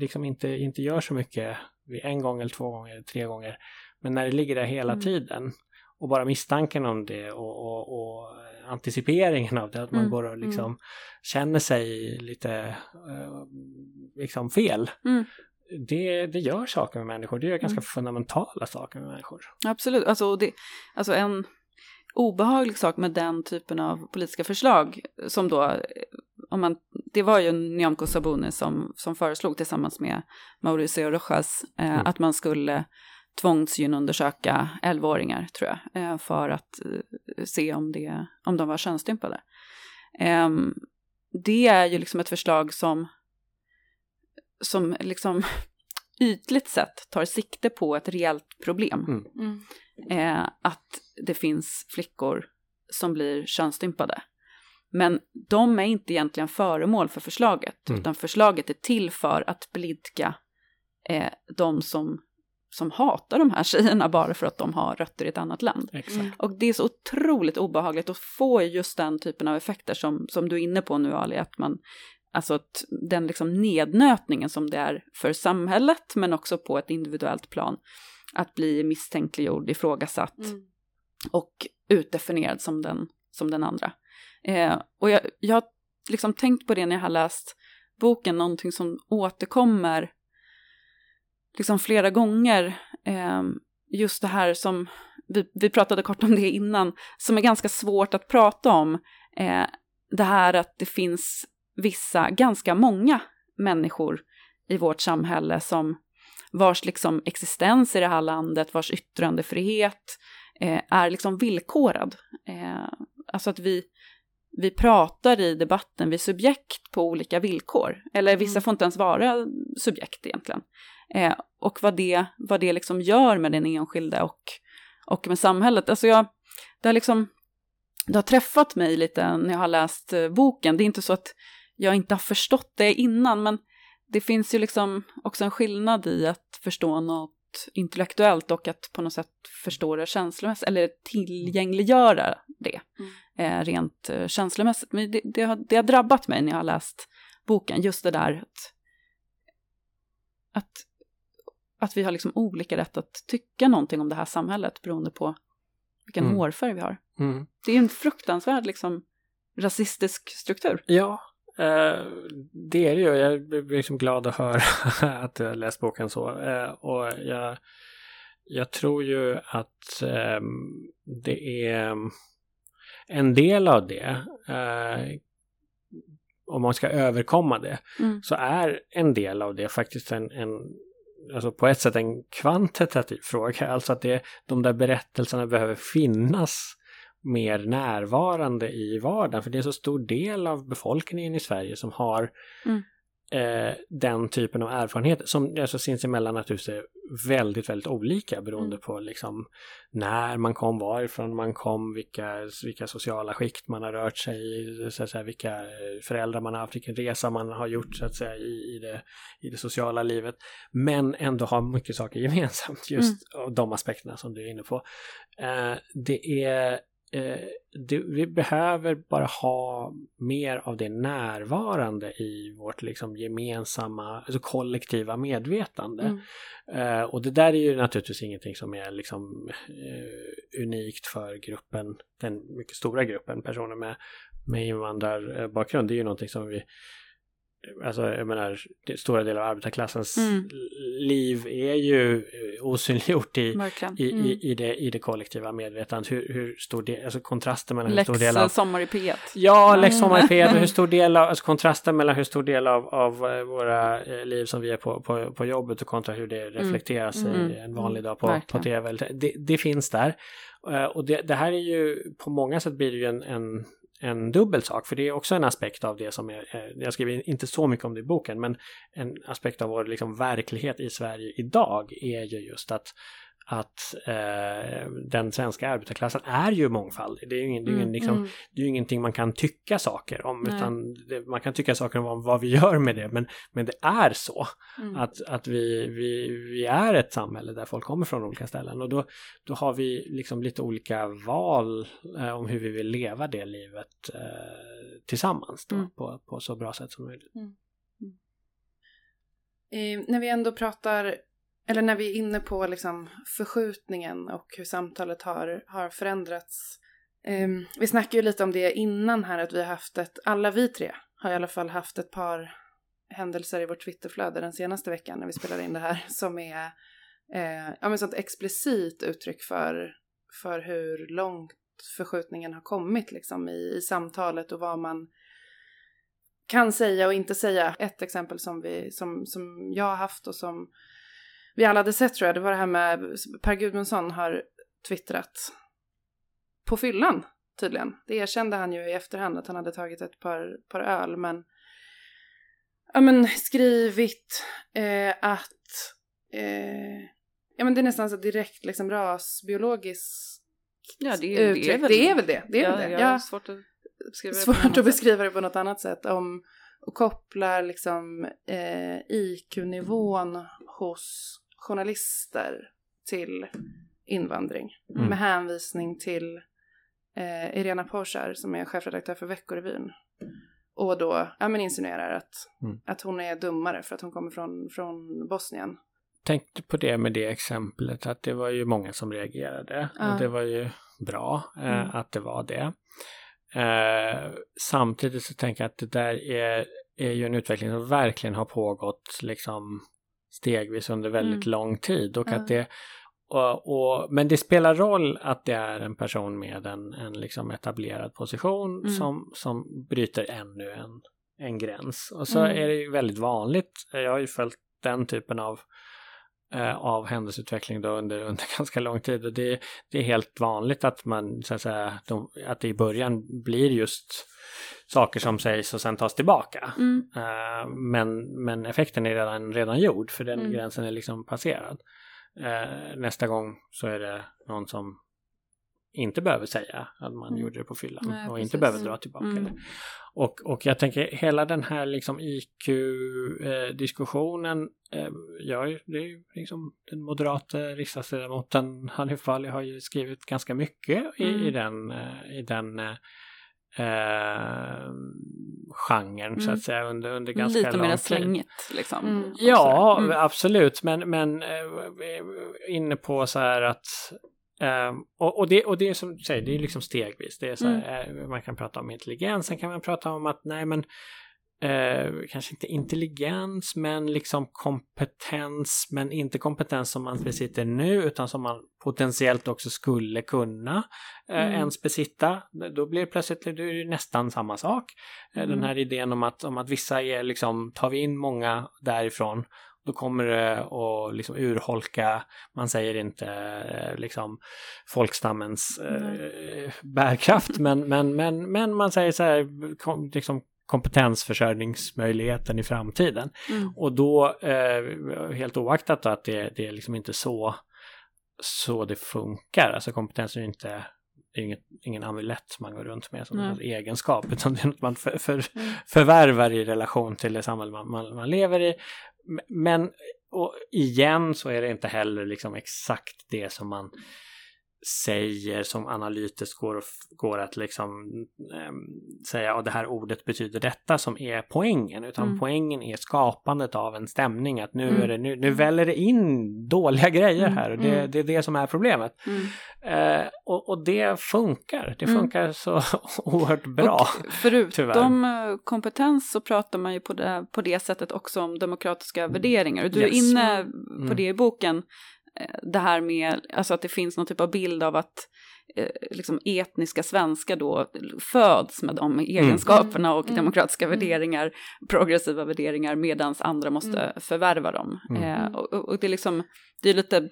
liksom inte, inte gör så mycket vid en gång eller två gånger eller tre gånger. Men när det ligger där hela Mm. tiden och bara misstanken om det och, och, och anticiperingen av det, att man Mm, går och liksom känner sig lite eh, liksom fel. Mm. Det, det gör saker med människor, det gör ganska Mm. fundamentala saker med människor. Absolut, alltså, det, alltså en obehaglig sak med den typen av politiska förslag som då, eh, om man, det var ju Nyamko Sabuni som, som föreslog tillsammans med Mauricio Rojas eh, Mm. att man skulle tvångsgynundersöka 11-åringar tror jag, eh, för att eh, se om, det, om de var könsstympade. Ehm, det är ju liksom ett förslag som, som liksom ytligt sett tar sikte på ett reellt problem. Mm. Mm. Eh, att det finns flickor som blir könsstympade. Men de är inte egentligen föremål för förslaget, Mm. utan förslaget är till för att blidka eh, de som som hatar de här tjejerna bara för att de har rötter i ett annat land. Exakt. Och det är så otroligt obehagligt att få just den typen av effekter som, som du är inne på nu Ali, att man, alltså att den liksom nednötningen som det är för samhället men också på ett individuellt plan, att bli misstänkliggjord, ifrågasatt Mm. och utdefinierad som den, som den andra. Eh, och jag, jag har liksom tänkt på det när jag har läst boken, någonting som återkommer liksom flera gånger. Eh, just det här som, vi, vi pratade kort om det innan, som är ganska svårt att prata om. Eh, det här att det finns vissa, ganska många människor i vårt samhälle som vars liksom existens i det här landet, vars yttrandefrihet eh, är liksom villkorad. Eh, alltså att vi, vi pratar i debatten, vi är subjekt på olika villkor. Eller vissa Mm. får inte ens vara subjekt egentligen. Eh, och vad det, vad det liksom gör med den enskilde och, och med samhället. Alltså jag, det har liksom, det har träffat mig lite när jag har läst eh, boken. Det är inte så att jag inte har förstått det innan, men det finns ju liksom också en skillnad i att förstå något intellektuellt och att på något sätt förstå det känslomässigt, eller tillgängliggöra det eh, rent eh, känslomässigt. Men det, det, har, det har drabbat mig när jag har läst boken, just det där att, att, att vi har liksom olika rätt att tycka någonting om det här samhället beroende på vilken Mm. hårfärg vi har. Mm. Det är en fruktansvärd liksom rasistisk struktur. Ja, eh, det är det ju. Jag är liksom glad att höra att du har läst boken så. Eh, och jag, jag tror ju att eh, det är en del av det. Eh, om man ska överkomma det Mm. så är en del av det faktiskt en, en alltså på ett sätt en kvantitativ fråga. Alltså att det, de där berättelserna behöver finnas mer närvarande i vardagen. För det är så stor del av befolkningen i Sverige som har Mm. Eh, den typen av erfarenhet som alltså sinsemellan naturligtvis är väldigt, väldigt olika beroende Mm. på liksom när man kom, varifrån man kom, vilka, vilka sociala skikt man har rört sig i, så att säga, vilka föräldrar man har haft, vilken resa man har gjort så att säga i, i, det, i det sociala livet. Men ändå har mycket saker gemensamt, just av de aspekterna som du är inne på. Eh, det är eh, det, vi behöver bara ha mer av det närvarande i vårt liksom gemensamma, alltså kollektiva medvetande. Mm. Eh, och det där är ju naturligtvis ingenting som är liksom eh, unikt för gruppen, den mycket stora gruppen personer med, med invandrarbakgrund. Det är ju någonting som vi Alltså jag menar, stora delar av arbetarklassens Mm. liv är ju eh, osynliggjort i, Verkligen. i, Mm. i, i, det, i det kollektiva medvetandet. Hur, hur stor del, alltså kontrasten mellan hur stor del av... Sommar i P1. Ja, Mm. Lex Sommar i P1 och hur stor del av, alltså kontrasten mellan hur stor del av, av eh, våra eh, liv som vi är på, på, på jobbet och kontra hur det reflekteras Mm. i en vanlig dag på, på tv. Det, det finns där. Och det, det här är ju, på många sätt blir det ju en, en, en dubbel sak, för det är också en aspekt av det som är, eh, jag skriver inte så mycket om det i boken, men en aspekt av vår liksom verklighet i Sverige idag är ju just att att eh, den svenska arbetarklassen är ju mångfaldig. Det är ju ingen, det är ju Mm, liksom, mm. det är ingenting man kan tycka saker om, Nej. utan det, man kan tycka saker om vad, vad vi gör med det, men, men det är så Mm. att, att vi, vi, vi är ett samhälle där folk kommer från olika ställen och då, då har vi liksom lite olika val eh, om hur vi vill leva det livet eh, tillsammans då, Mm. på, på så bra sätt som möjligt. Eh, när vi ändå pratar, eller när vi är inne på liksom förskjutningen och hur samtalet har, har förändrats. Um, vi snackade ju lite om det innan här, att vi har haft ett, alla vi tre har i alla fall haft ett par händelser i vårt Twitterflöde den senaste veckan när vi spelade in det här som är eh, ja, men sånt explicit uttryck för, för hur långt förskjutningen har kommit liksom i, i samtalet och vad man kan säga och inte säga. Ett exempel som, vi, som, som jag har haft och som vi alla hade sett tror jag, det var det här med Per Gudmundsson har twittrat på fyllan tydligen. Det erkände han ju i efterhand att han hade tagit ett par, par öl men ja men skrivit eh, att eh, ja men det är nästan så direkt liksom rasbiologiskt Ja, det, är- uttryck. det det. är väl det. det, är väl det. Ja svårt att beskriva det. på svårt att sätt. beskriva det på något annat sätt. Om, och kopplar liksom eh, IQ-nivån hos journalister till invandring. Mm. Med hänvisning till eh, Irena Porsar som är chefredaktör för Veckorevyn. Och då ja, men insinuerar att, Mm. att hon är dummare för att hon kommer från, från Bosnien. tänkte på det med det exemplet att det var ju många som reagerade Ja. och det var ju bra eh, Mm. att det var det. Eh, samtidigt så tänker jag att det där är, är ju en utveckling som verkligen har pågått liksom stegvis under väldigt Mm. lång tid och Ja. att det och, och, men det spelar roll att det är en person med en, en liksom etablerad position Mm. som, som bryter ännu en, en gräns. Och så Mm. är det ju väldigt vanligt, jag har ju följt den typen av eh, av händelseutveckling då under, under ganska lång tid. Och det, det är helt vanligt att man så att säga, de, att det i början blir just saker som sägs och sen tas tillbaka. Mm. Eh, men, men effekten är redan, redan gjord för den Mm. gränsen är liksom passerad. Eh, nästa gång så är det någon som inte behöver säga att man Mm. gjorde det på fyllan Nej, och precis. inte behöver dra tillbaka Mm. det. Och, och jag tänker hela den här liksom IQ-diskussionen, eh, ja, det är ju liksom den moderata riksdagsledamoten Hanif Bali har ju skrivit ganska mycket i, Mm. i den, eh, i den eh, genren så Mm. att säga under, under ganska Lite lång mer tid. slängigt liksom. Mm. Ja. Mm. absolut. Men, men eh, vi är inne på så här att eh, och, och, det, och det är som du säger, det är liksom stegvis. Det är så här, Mm. eh, man kan prata om intelligens, sen kan man prata om att nej men eh, kanske inte intelligens men liksom kompetens men inte kompetens som man besitter nu utan som man potentiellt också skulle kunna eh, Mm. ens besitta. Då blir det plötsligt det nästan samma sak. Eh, Den Mm. här idén om att, om att vissa är liksom, tar vi in många därifrån då kommer det att liksom urholka, man säger inte eh, liksom folkstammens eh, bärkraft, men, men, men, men man säger så här, liksom kompetensförsörjningsmöjligheten i framtiden. Mm. Och då, eh, helt oaktat då att det, det är liksom inte så, så det funkar, alltså kompetens är ju inte det är inget, ingen amulett man går runt med som en egenskap, utan det är något man för, för, Mm. förvärvar i relation till det samhälle man, man, man lever i. Men och igen så är det inte heller liksom exakt det som man säger som analytiskt går, att- går att liksom ehm, säga att det här ordet betyder detta som är poängen utan Mm. poängen är skapandet av en stämning att nu, Mm. är det, nu, nu väller det in dåliga grejer Mm. här och det, Mm. det är det som är problemet. Mm. Eh, och, och det funkar, det funkar så oerhört bra. Och förutom tyvärr. kompetens så pratar man ju på det, på det sättet också om demokratiska värderingar. Och du Yes. är inne på det i boken, det här med alltså att det finns någon typ av bild av att eh, liksom etniska svenskar då föds med de egenskaperna och Mm. demokratiska Mm. värderingar, progressiva värderingar, medan andra måste Mm. förvärva dem. Mm. Eh, och, och det är liksom, det är lite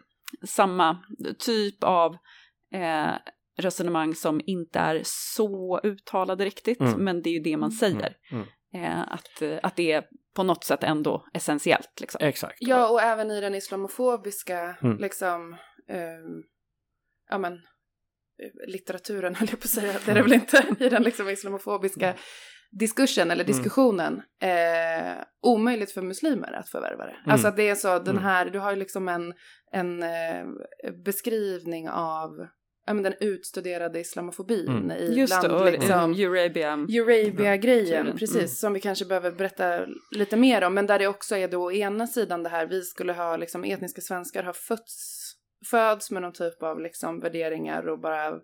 samma typ av eh, resonemang som inte är så uttalade riktigt, Mm. men det är ju det man säger. Mm. Eh, att, eh, att det är på något sätt ändå essentiellt. Liksom. Exakt. Ja, och även i den islamofobiska, Mm. liksom, ehm, ja men, eh, litteraturen höll jag på att säga, det är det väl inte, i den liksom islamofobiska diskursen eller Mm. diskussionen, eh, omöjligt för muslimer att förvärva det. Alltså att det är så, den Mm. här, du har ju liksom en, en eh, beskrivning av, ja men den utstuderade islamofobin Mm. i Just det, land, och liksom, Eurabia. Eurabia-grejen, Mm. precis, som vi kanske behöver berätta lite mer om, men där det också är då å ena sidan det här, vi skulle ha liksom etniska svenskar har fötts, föds med någon typ av liksom värderingar och bara,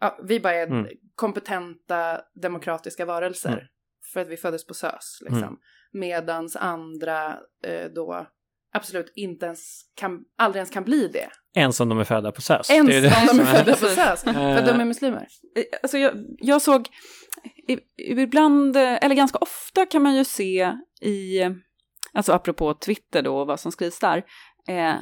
ja, vi bara är Mm. kompetenta demokratiska varelser Mm. för att vi föddes på SÖS, liksom. Mm. Medans andra eh, då absolut inte ens kan, aldrig ens kan bli det. Ens om de är födda på SÖS. Ens Det det om de är födda på. SÖS, för de är muslimer. Eh, Alltså jag, jag såg, ibland, eh, eller ganska ofta kan man ju se i, alltså apropå Twitter då och vad som skrivs där, eh,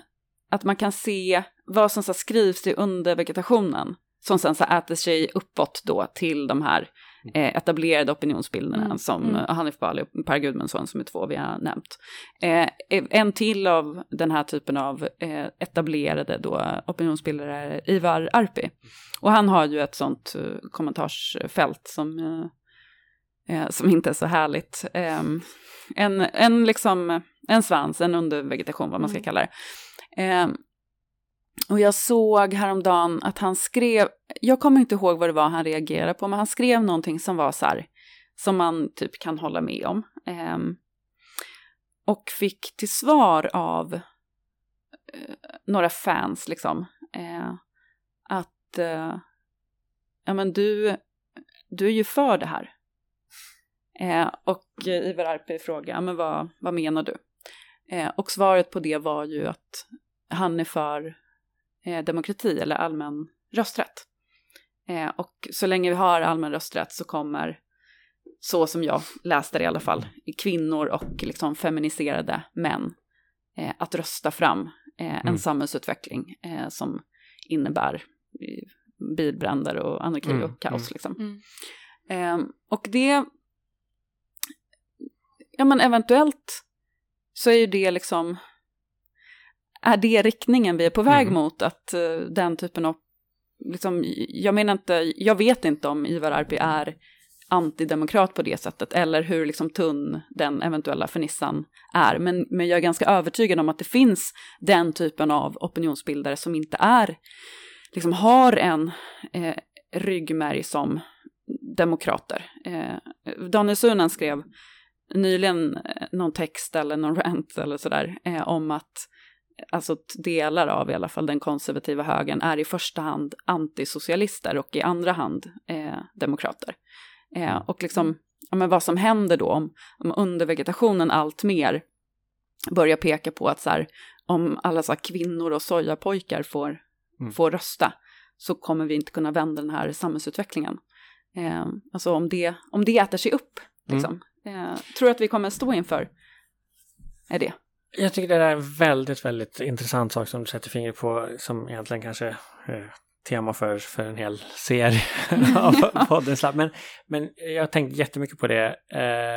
att man kan se vad som så skrivs i undervegetationen som sen så äter sig uppåt då till de här eh, etablerade opinionsbilderna Mm, som mm. eh, Hanif Bali och Per Gudmundsson som är två vi har nämnt. Eh, en till av den här typen av eh, etablerade då opinionsbildare är Ivar Arpi. Och han har ju ett sånt eh, kommentarsfält som, eh, eh, som inte är så härligt. Eh, en, en liksom en svans, en undervegetation, vad man ska Mm. kalla det. Och jag såg häromdagen att han skrev, jag kommer inte ihåg vad det var han reagerade på, men han skrev någonting som var så här, som man typ kan hålla med om. Eh, och fick till svar av eh, några fans liksom, eh, att eh, ja men du, du är ju för det här. Eh, och Ivar Arpi frågade, ja, men vad, vad menar du? Eh, och svaret på det var ju att han är för eh, demokrati eller allmän rösträtt. Eh, och så länge vi har allmän rösträtt så kommer, så som jag läste det i alla fall, kvinnor och liksom feminiserade män eh, att rösta fram eh, en Mm. samhällsutveckling eh, som innebär eh, bilbränder och anarki Mm, och kaos. mm. Liksom. Mm. Ehm, och det, ja men eventuellt så är ju det liksom, är det riktningen vi är på väg Mm. mot, att eh, den typen av, liksom, jag menar inte, jag vet inte om Ivar Arpi är antidemokrat på det sättet, eller hur liksom tunn den eventuella fernissan är, men, men jag är ganska övertygad om att det finns den typen av opinionsbildare som inte är, liksom har en eh, ryggmärg som demokrater. Eh, Daniel Sunen skrev nyligen eh, någon text eller någon rant eller sådär eh, om att alltså delar av i alla fall den konservativa högern är i första hand antisocialister och i andra hand eh, demokrater. Eh, och liksom, ja, men vad som händer då om, om undervegetationen allt mer börjar peka på att så här, om alla så här, kvinnor och sojapojkar får, Mm. får rösta så kommer vi inte kunna vända den här samhällsutvecklingen. Eh, alltså om det, om det äter sig upp, liksom. Eh, tror du att vi kommer stå inför är det? Jag tycker det där är en väldigt, väldigt intressant sak som du sätter fingret på som egentligen kanske är tema för, för en hel serie av podden. Slapp. Men, men jag har tänkt jättemycket på det eh,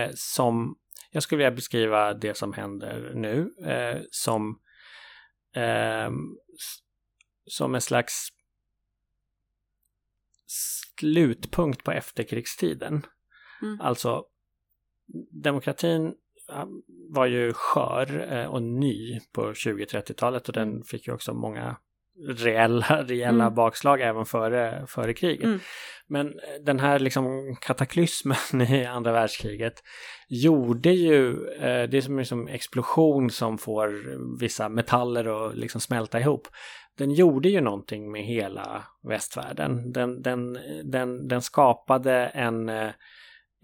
eh, som jag skulle vilja beskriva det som händer nu eh, som eh, s- som en slags slutpunkt på efterkrigstiden. Mm. Alltså demokratin var ju skör eh, och ny på 20-30-talet och den fick ju också många reella, reella Mm. bakslag även före, före kriget. Mm. Men eh, den här liksom kataklysmen i andra världskriget gjorde ju, eh, det är som en liksom explosion som får vissa metaller att liksom smälta ihop. Den gjorde ju någonting med hela västvärlden. Den, den, den, den skapade en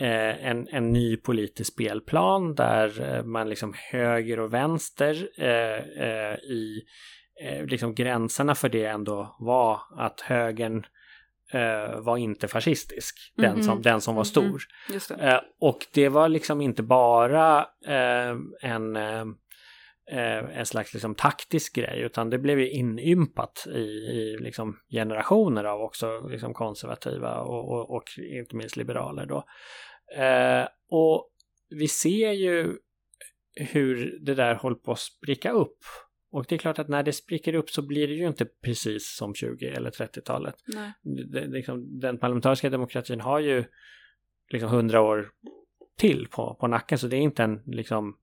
en, en ny politisk spelplan där eh, man liksom höger och vänster eh, eh, i eh, liksom gränserna för det ändå var att högern eh, var inte fascistisk, den, Mhm. som, den som var Mhm. stor. Just det. Eh, och det var liksom inte bara eh, en, eh, eh, en slags liksom taktisk grej utan det blev ju inympat i, i liksom generationer av också liksom konservativa och, och, och inte minst liberaler då. Eh, och vi ser ju hur det där håller på att spricka upp. Och det är klart att när det spricker upp så blir det ju inte precis som 20 eller 30-talet Nej. det, liksom, den parlamentariska demokratin har ju liksom hundra år till på, på nacken så det är inte en liksom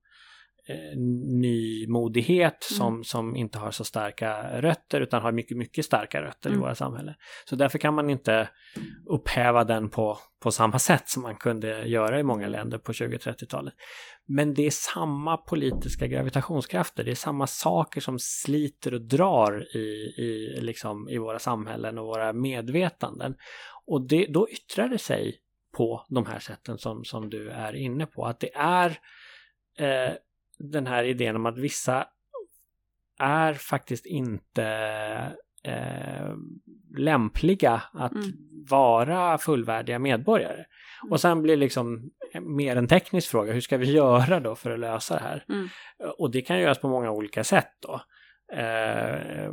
eh, nymodighet som, Mm. som inte har så starka rötter utan har mycket, mycket starka rötter Mm. i våra samhälle. Så därför kan man inte upphäva den på, på samma sätt som man kunde göra i många länder på 20-30-talet. Men det är samma politiska gravitationskrafter, det är samma saker som sliter och drar i, i, liksom, i våra samhällen och våra medvetanden. Och det, då yttrar det sig på de här sätten som, som du är inne på. Att det är eh, den här idén om att vissa är faktiskt inte eh, lämpliga att Mm. vara fullvärdiga medborgare. Och sen blir liksom mer en teknisk fråga, hur ska vi göra då för att lösa det här? Mm. Och det kan göras på många olika sätt då. Eh,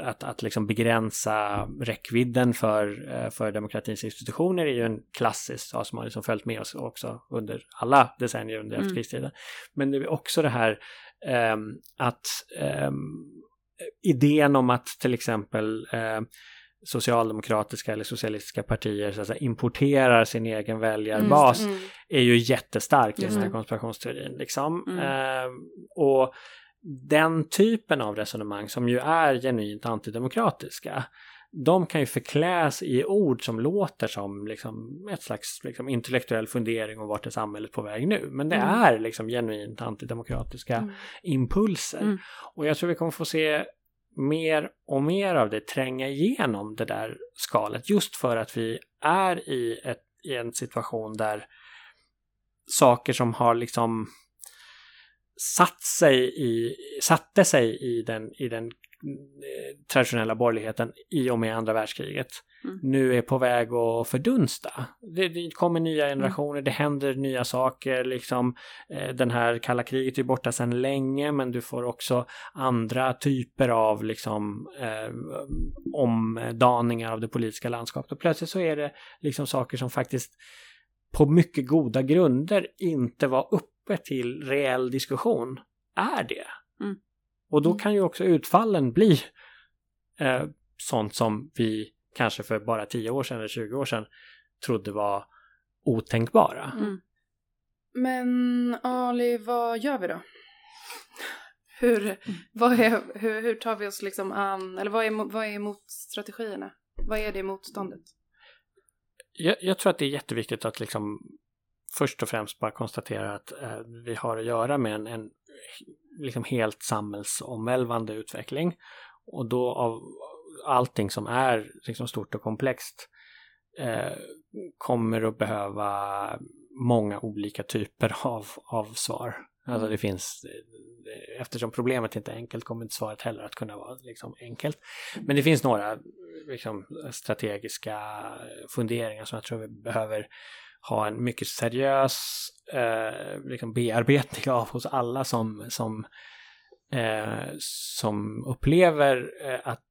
att, att liksom begränsa räckvidden för, eh, för demokratins institutioner är ju en klassisk sak som har liksom följt med oss också under alla decennier under Mm. efterkrigstiden. Men det är också det här ehm, att ehm, idén om att till exempel eh, socialdemokratiska eller socialistiska partier så att säga, importerar sin egen väljarbas mm. är ju jättestark i den här konspirationsteorin. Liksom. Mm. Eh, och den typen av resonemang som ju är genuint antidemokratiska de kan ju förkläs i ord som låter som liksom ett slags liksom intellektuell fundering om vart är samhället på väg nu. Men det mm. är liksom genuint antidemokratiska mm. impulser. Mm. Och jag tror vi kommer få se mer och mer av det tränga igenom det där skalet just för att vi är i, ett, i en situation där saker som har liksom satt sig i, satte sig i den, i den Eh, traditionella borgerligheten i och med andra världskriget mm. nu är på väg att fördunsta. Det, det kommer nya mm. generationer, mm. det händer nya saker, liksom eh, den här kalla kriget är borta sedan länge men du får också andra typer av liksom eh, omdaningar av det politiska landskapet och plötsligt så är det liksom saker som faktiskt på mycket goda grunder inte var uppe till reell diskussion är det. Mm. Och då mm. kan ju också utfallen bli eh, sånt som vi kanske för bara 10 år sedan eller 20 år sedan trodde var otänkbara. Mm. Men Ali, vad gör vi då? Hur, mm. vad är, hur, hur tar vi oss liksom an, eller vad är, vad är motstrategierna? Vad är det motståndet? Jag, jag, tror att det är jätteviktigt att liksom först och främst bara konstatera att eh, vi har att göra med en, en liksom helt samhällsomvälvande utveckling. Och då av allting som är liksom stort och komplext eh, kommer att behöva många olika typer av, av svar. Alltså det finns, eftersom problemet inte är enkelt kommer inte svaret heller att kunna vara liksom enkelt. Men det finns några liksom, strategiska funderingar som jag tror vi behöver ha en mycket seriös eh, liksom bearbetning av hos alla som, som, eh, som upplever eh, att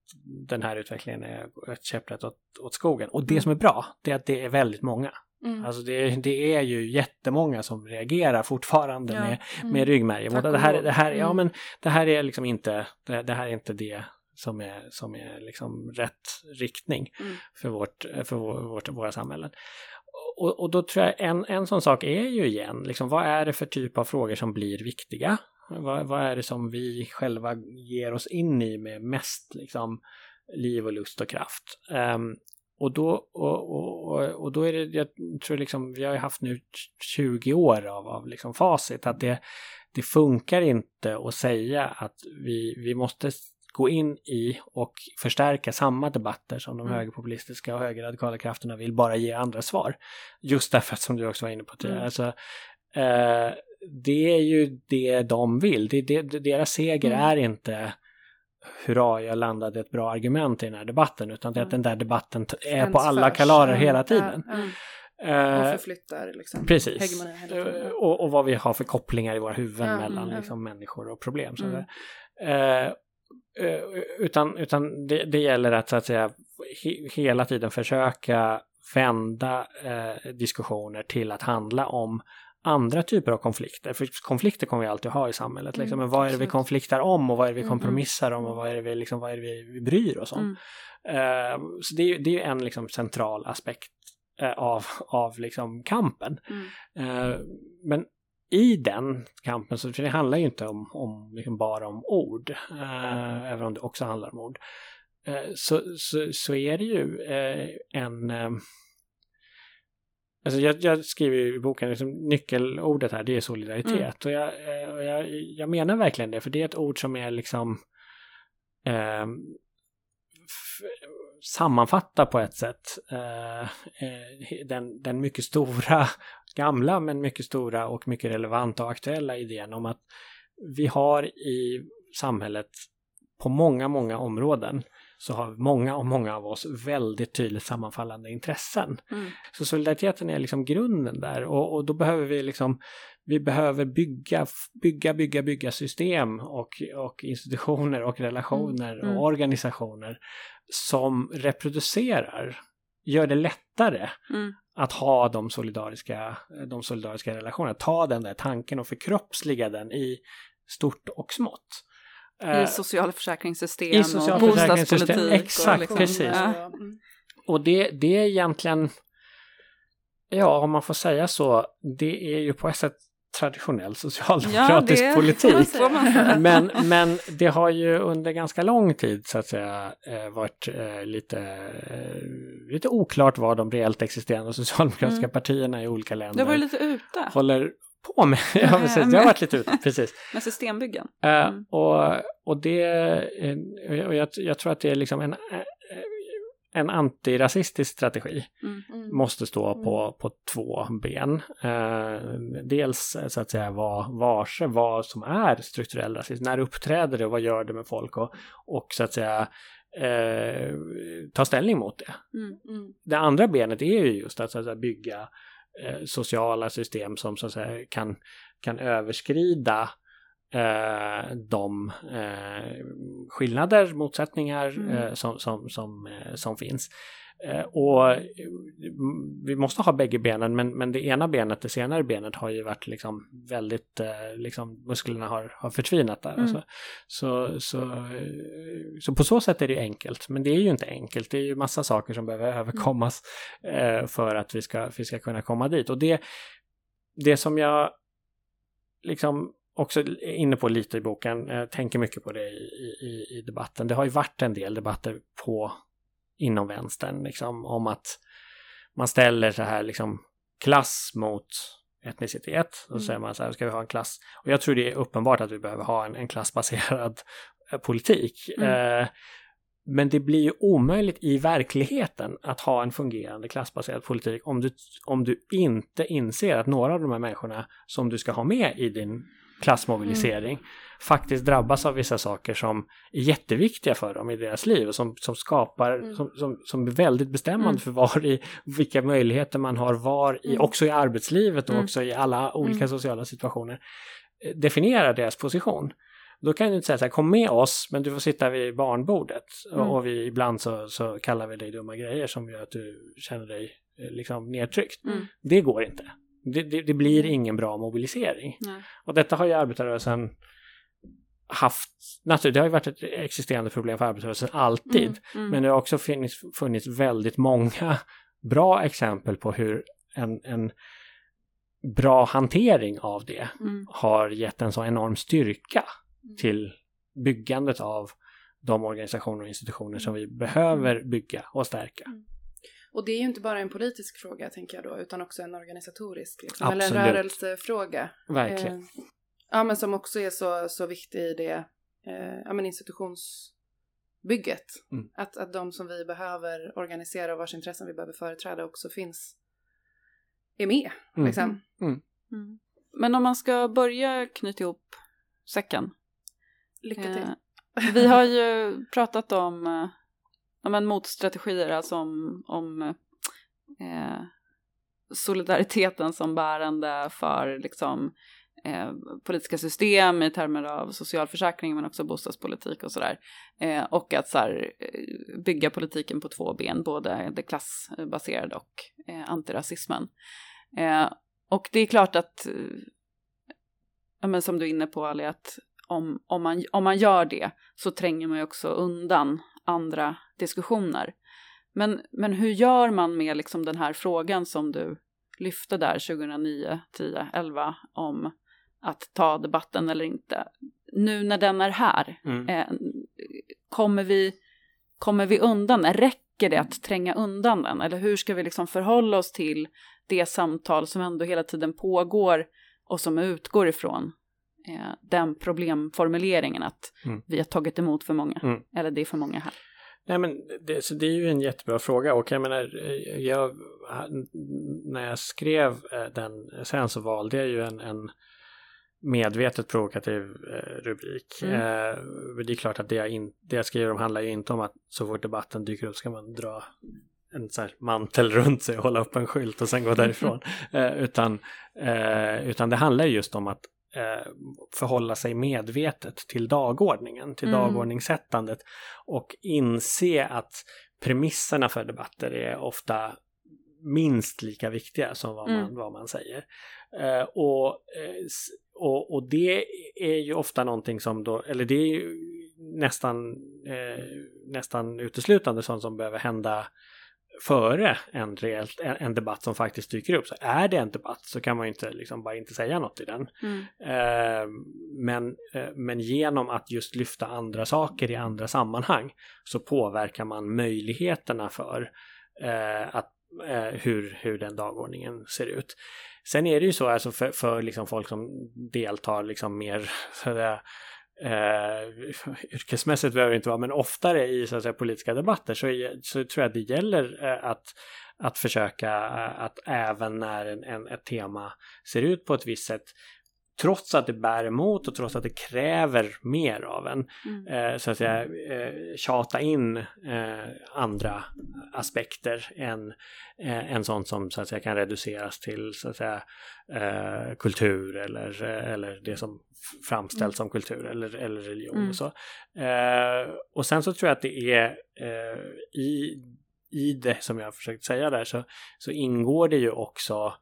den här utvecklingen är ett käpprätt åt, åt skogen. Och det mm. som är bra, det är att det är väldigt många. Mm. Alltså det, det är ju jättemånga som reagerar fortfarande ja. med, mm. med ryggmärg. Det här, det, här, ja, mm. men det här är liksom inte det, det här är inte det som är, som är liksom rätt riktning mm. för, vårt, för vårt, våra samhällen och, och då tror jag en, en sån sak är ju igen, liksom, vad är det för typ av frågor som blir viktiga? Vad, vad är det som vi själva ger oss in i med mest liksom, liv och lust och kraft? Um, och då, och, och, och, då är det, jag tror liksom, vi har ju haft nu 20 år av, av liksom facit, att det, det funkar inte att säga att vi, vi måste gå in i och förstärka samma debatter som de mm. högerpopulistiska och högerradikala krafterna vill bara ge andra svar. Just därför att som du också var inne på tidigare, mm. alltså, eh, det är ju det de vill. Det, det, deras seger mm. är inte hurra, jag landade ett bra argument i den här debatten, utan det är att den där debatten är på alla kalarer hela tiden. Mm. Uh, och förflyttar liksom Precis. Uh, och, och, vad vi har för kopplingar i våra huvuden mellan liksom, människor och problem. Så uh, Eh, utan utan det, det, gäller att så att säga he, hela tiden försöka vända eh, diskussioner till att handla om andra typer av konflikter. För konflikter kommer vi alltid ha i samhället. Liksom. Mm, men vad är det vi konfliktar om och vad är det vi mm, mm. kompromissar om och vad är det vi, liksom, vad är vi, vi bryr oss om? Mm. Uh, så det är, det är en liksom, central aspekt uh, av, av liksom, kampen. Uh, men i den kampen, så för det handlar ju inte om, om liksom bara om ord, eh, även om det också handlar om ord, eh, så, så, så, är det ju eh, en... Eh, alltså jag, jag, skriver i boken, liksom, nyckelordet här det är solidaritet. Mm. Och, jag, eh, och jag, jag, menar verkligen det, för det är ett ord som är liksom eh, sammanfatta på ett sätt eh, eh den, den mycket stora gamla men mycket stora och mycket relevanta och aktuella idén om att vi har i samhället på många, många områden så har många och många av oss väldigt tydligt sammanfallande intressen. Mm. Så solidariteten är liksom grunden där och, och, då behöver vi liksom vi behöver bygga, bygga, bygga, bygga system och, och institutioner och relationer mm. Mm. och organisationer som reproducerar, gör det lättare mm att ha de solidariska, de solidariska relationerna. Ta den där tanken och förkroppsliga den i stort och smått. I socialförsäkringssystem, I och socialförsäkringssystem, bostadspolitik. exakt, och liksom, precis. Ja. Och det, det är egentligen, ja om man får säga så, det är ju på ett sätt traditionell socialdemokratisk det politik. Men, men det har ju under ganska lång tid så att säga eh, varit eh, lite, eh, lite oklart vad de reellt existerande socialdemokratiska Mm. partierna i olika länder har varit lite ute håller på med. ja, precis. Det har varit lite ute, precis. med systembyggen. Eh, Mm. och, och det, och jag, jag tror att det är liksom en, eh, en antirasistisk strategi Mm. Mm. måste stå på, på två ben. Eh, dels så att säga vara varse vad som är strukturell rasism. När uppträder det och vad gör det med folk? Och, och så att säga eh, ta ställning mot det. Mm. Mm. Det andra benet är ju just att, så att säga, bygga eh, sociala system som så att säga, kan, kan överskrida eh, de eh, skillnader, motsättningar Mm. eh, som, som, som, eh, som finns. Eh, och eh, vi måste ha bägge benen men, men det ena benet, det senare benet har ju varit liksom väldigt, eh, liksom musklerna har, har förtvinat där. Mm. Alltså. Så, så, så på så sätt är det enkelt, men det är ju inte enkelt. Det är ju massa saker som behöver överkommas eh, för att vi ska, vi ska kunna komma dit. Och det, det som jag liksom också är inne på lite i boken, eh, tänker mycket på det i, i, i debatten. Det har ju varit en del debatter på inom vänstern liksom, om att man ställer så här liksom klass mot etnicitet. Och så Mm. säger man så här, ska vi ha en klass? Och jag tror det är uppenbart att vi behöver ha en, en klassbaserad eh, politik. Mm. Eh, men det blir ju omöjligt i verkligheten att ha en fungerande klassbaserad politik om du, om du inte inser att några av de här människorna som du ska ha med i din klassmobilisering faktiskt drabbas av vissa saker som är jätteviktiga för dem i deras liv och som, som skapar, Mm. som, som, som är väldigt bestämmande Mm. för var i, vilka möjligheter man har var i, Mm. också i arbetslivet och Mm. också i alla olika Mm. sociala situationer, eh, definierar deras position. Då kan du inte säga så här, kom med oss, men du får sitta vid barnbordet. Mm. Och, vi, ibland så, så kallar vi dig dumma grejer som gör att du känner dig eh, liksom nedtryckt. Mm. Det går inte. Det, det, det blir ingen bra mobilisering. Nej. Och detta har ju arbetarrörelsen haft, naturligtvis, det har ju varit ett existerande problem för arbetarrörelsen alltid. Mm. Mm. Men det har också funnits, funnits väldigt många bra exempel på hur en, en bra hantering av det Mm. har gett en så enorm styrka till byggandet av de organisationer och institutioner som vi behöver bygga och stärka. Och det är ju inte bara en politisk fråga tänker jag då, utan också en organisatorisk. Liksom, eller en rörelsefråga. Verkligen. Eh, ja, men som också är så, så viktig i det eh, ja, men institutionsbygget. Mm. Att, att de som vi behöver organisera och vars intressen vi behöver företräda också finns, är med. Mm. Liksom. Mm. Men om man ska börja knyta ihop säcken. Lycka till. Eh, vi har ju pratat om, ja men motstrategier, alltså om, om eh, solidariteten som bärande för liksom, eh, politiska system i termer av socialförsäkring men också bostadspolitik och sådär. Eh, och att så här, eh, bygga politiken på två ben, både det klassbaserade och eh, antirasismen. Eh, och det är klart att, eh, ja, men som du är inne på Ali, att om, om, man, om man gör det så tränger man ju också undan andra diskussioner. Men, men hur gör man med liksom den här frågan som du lyfte där 2009, 10, 11 om att ta debatten eller inte? Nu när den är här, Mm. eh, kommer, vi, kommer vi undan? Räcker det att tränga undan den? Eller hur ska vi liksom förhålla oss till det samtal som ändå hela tiden pågår och som utgår ifrån eh, den problemformuleringen att Mm. vi har tagit emot för många, Mm. eller det är för många här. Nej men det, så det är ju en jättebra fråga och jag menar, eh, jag, när jag skrev eh, den sen så valde jag ju en, en medvetet provokativ eh, rubrik. Mm. Eh, men det är klart att det jag, in, det jag skriver om handlar ju inte om att så fort debatten dyker upp ska man dra en här mantel runt sig och hålla upp en skylt och sen gå därifrån. eh, utan, eh, utan det handlar just om att eh, förhålla sig medvetet till dagordningen, till Mm. dagordningssättandet och inse att premisserna för debatter är ofta minst lika viktiga som vad man, Mm. vad man säger. Eh, och, eh, och, och det är ju ofta någonting som då, eller det är ju nästan, eh, nästan uteslutande sånt som behöver hända före en, reellt, en, debatt som faktiskt dyker upp. Så är det en debatt så kan man ju inte liksom bara inte säga något i den. Mm. Eh, men, eh, men genom att just lyfta andra saker i andra sammanhang så påverkar man möjligheterna för eh, att, eh, hur, hur den dagordningen ser ut. Sen är det ju så alltså för, för liksom folk som deltar liksom mer sådär, eh, yrkesmässigt behöver det inte vara, men oftare i så att säga, politiska debatter så, så tror jag att det gäller eh, att, att försöka eh, att även när en, en, ett tema ser ut på ett visst sätt trots att det bär emot och trots att det kräver mer av en, mm. eh, så att säga, eh, tjata in eh, andra aspekter än, eh, än sånt som så att säga kan reduceras till så att säga eh, kultur eller, eh, eller det som framställs mm. som kultur eller, eller religion mm. och så. Eh, och sen så tror jag att det är i, i det som jag försökt säga där så, så ingår det ju också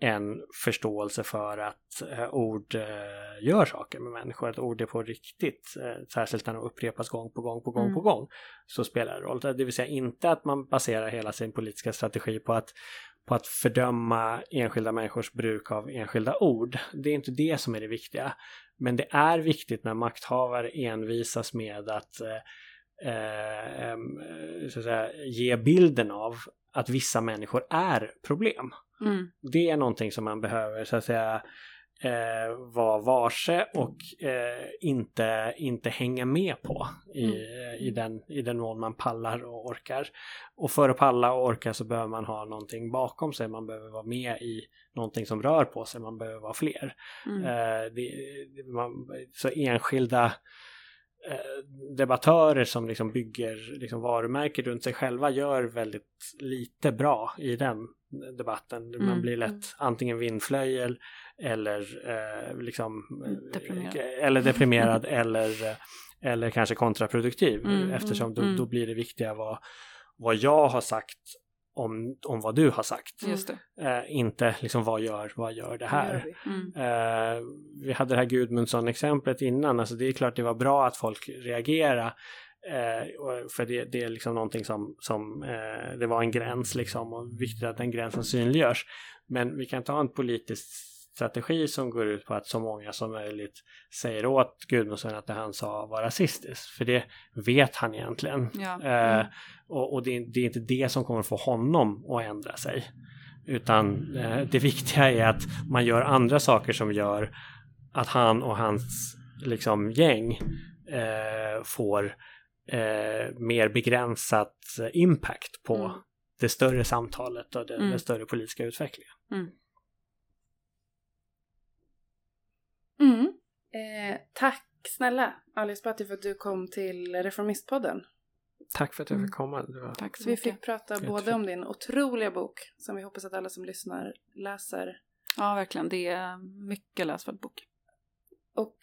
en förståelse för att eh, ord eh, gör saker med människor, att ord är på riktigt, eh, särskilt när de upprepas gång på gång på gång mm. på gång, så spelar det roll. Det vill säga inte att man baserar hela sin politiska strategi på att, på att fördöma enskilda människors bruk av enskilda ord. Det är inte det som är det viktiga. Men det är viktigt när makthavare envisas med att eh, så att säga, ge bilden av att vissa människor är problem. Mm. Det är någonting som man behöver så att säga eh, vara varse och eh, inte, inte hänga med på i, mm. i, den, i den mån man pallar och orkar. Och för att palla och orka så behöver man ha någonting bakom sig, man behöver vara med i någonting som rör på sig, man behöver vara fler. Mm. Eh, det, man, så enskilda Eh, debattörer som liksom bygger liksom varumärken runt sig själva gör väldigt lite bra i den debatten. Man mm. blir lätt mm. antingen vindflöjel eller eh, liksom deprimerad. eller deprimerad eller, eller kanske kontraproduktiv mm, eftersom då, mm. då, blir det viktiga vad, vad jag har sagt om, om vad du har sagt. Eh, inte liksom vad gör, vad gör det här? Vi? Mm. Eh, vi hade det här Gudmundsson-exemplet innan, alltså det är klart det var bra att folk reagerade Eh, för det, det, är liksom någonting som, som eh, det var en gräns liksom och viktigt att den gränsen synliggörs. Men vi kan ha en politisk strategi som går ut på att så många som möjligt säger åt Gudmundsson att det han sa var rasistiskt. För det vet han egentligen. Ja. Eh, mm. och, och det, det, är inte det som kommer få honom att ändra sig. Utan eh, det viktiga är att man gör andra saker som gör att han och hans liksom, gäng eh, får eh, mer begränsat impact på mm. det större samtalet och den, mm. den större politiska utvecklingen. Mm. Mm. Eh, tack snälla Ali Esbati för att du kom till Reformistpodden. Tack för att jag fick mm. komma. Var... Tack så Vi fick prata Jättefint. både om din otroliga bok som vi hoppas att alla som lyssnar läser. Ja, verkligen. Det är mycket läsvärd bok. Och,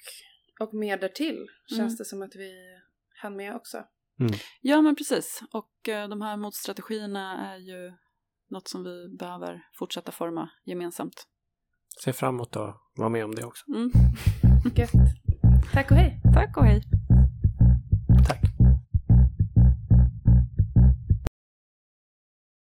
och mer därtill känns mm. det som att vi hann med också. Mm. Ja, men precis. Och uh, de här motstrategierna är ju något som vi behöver fortsätta forma gemensamt ser fram emot att vara med om det också. Mm. Gött. Tack och hej. Tack och hej.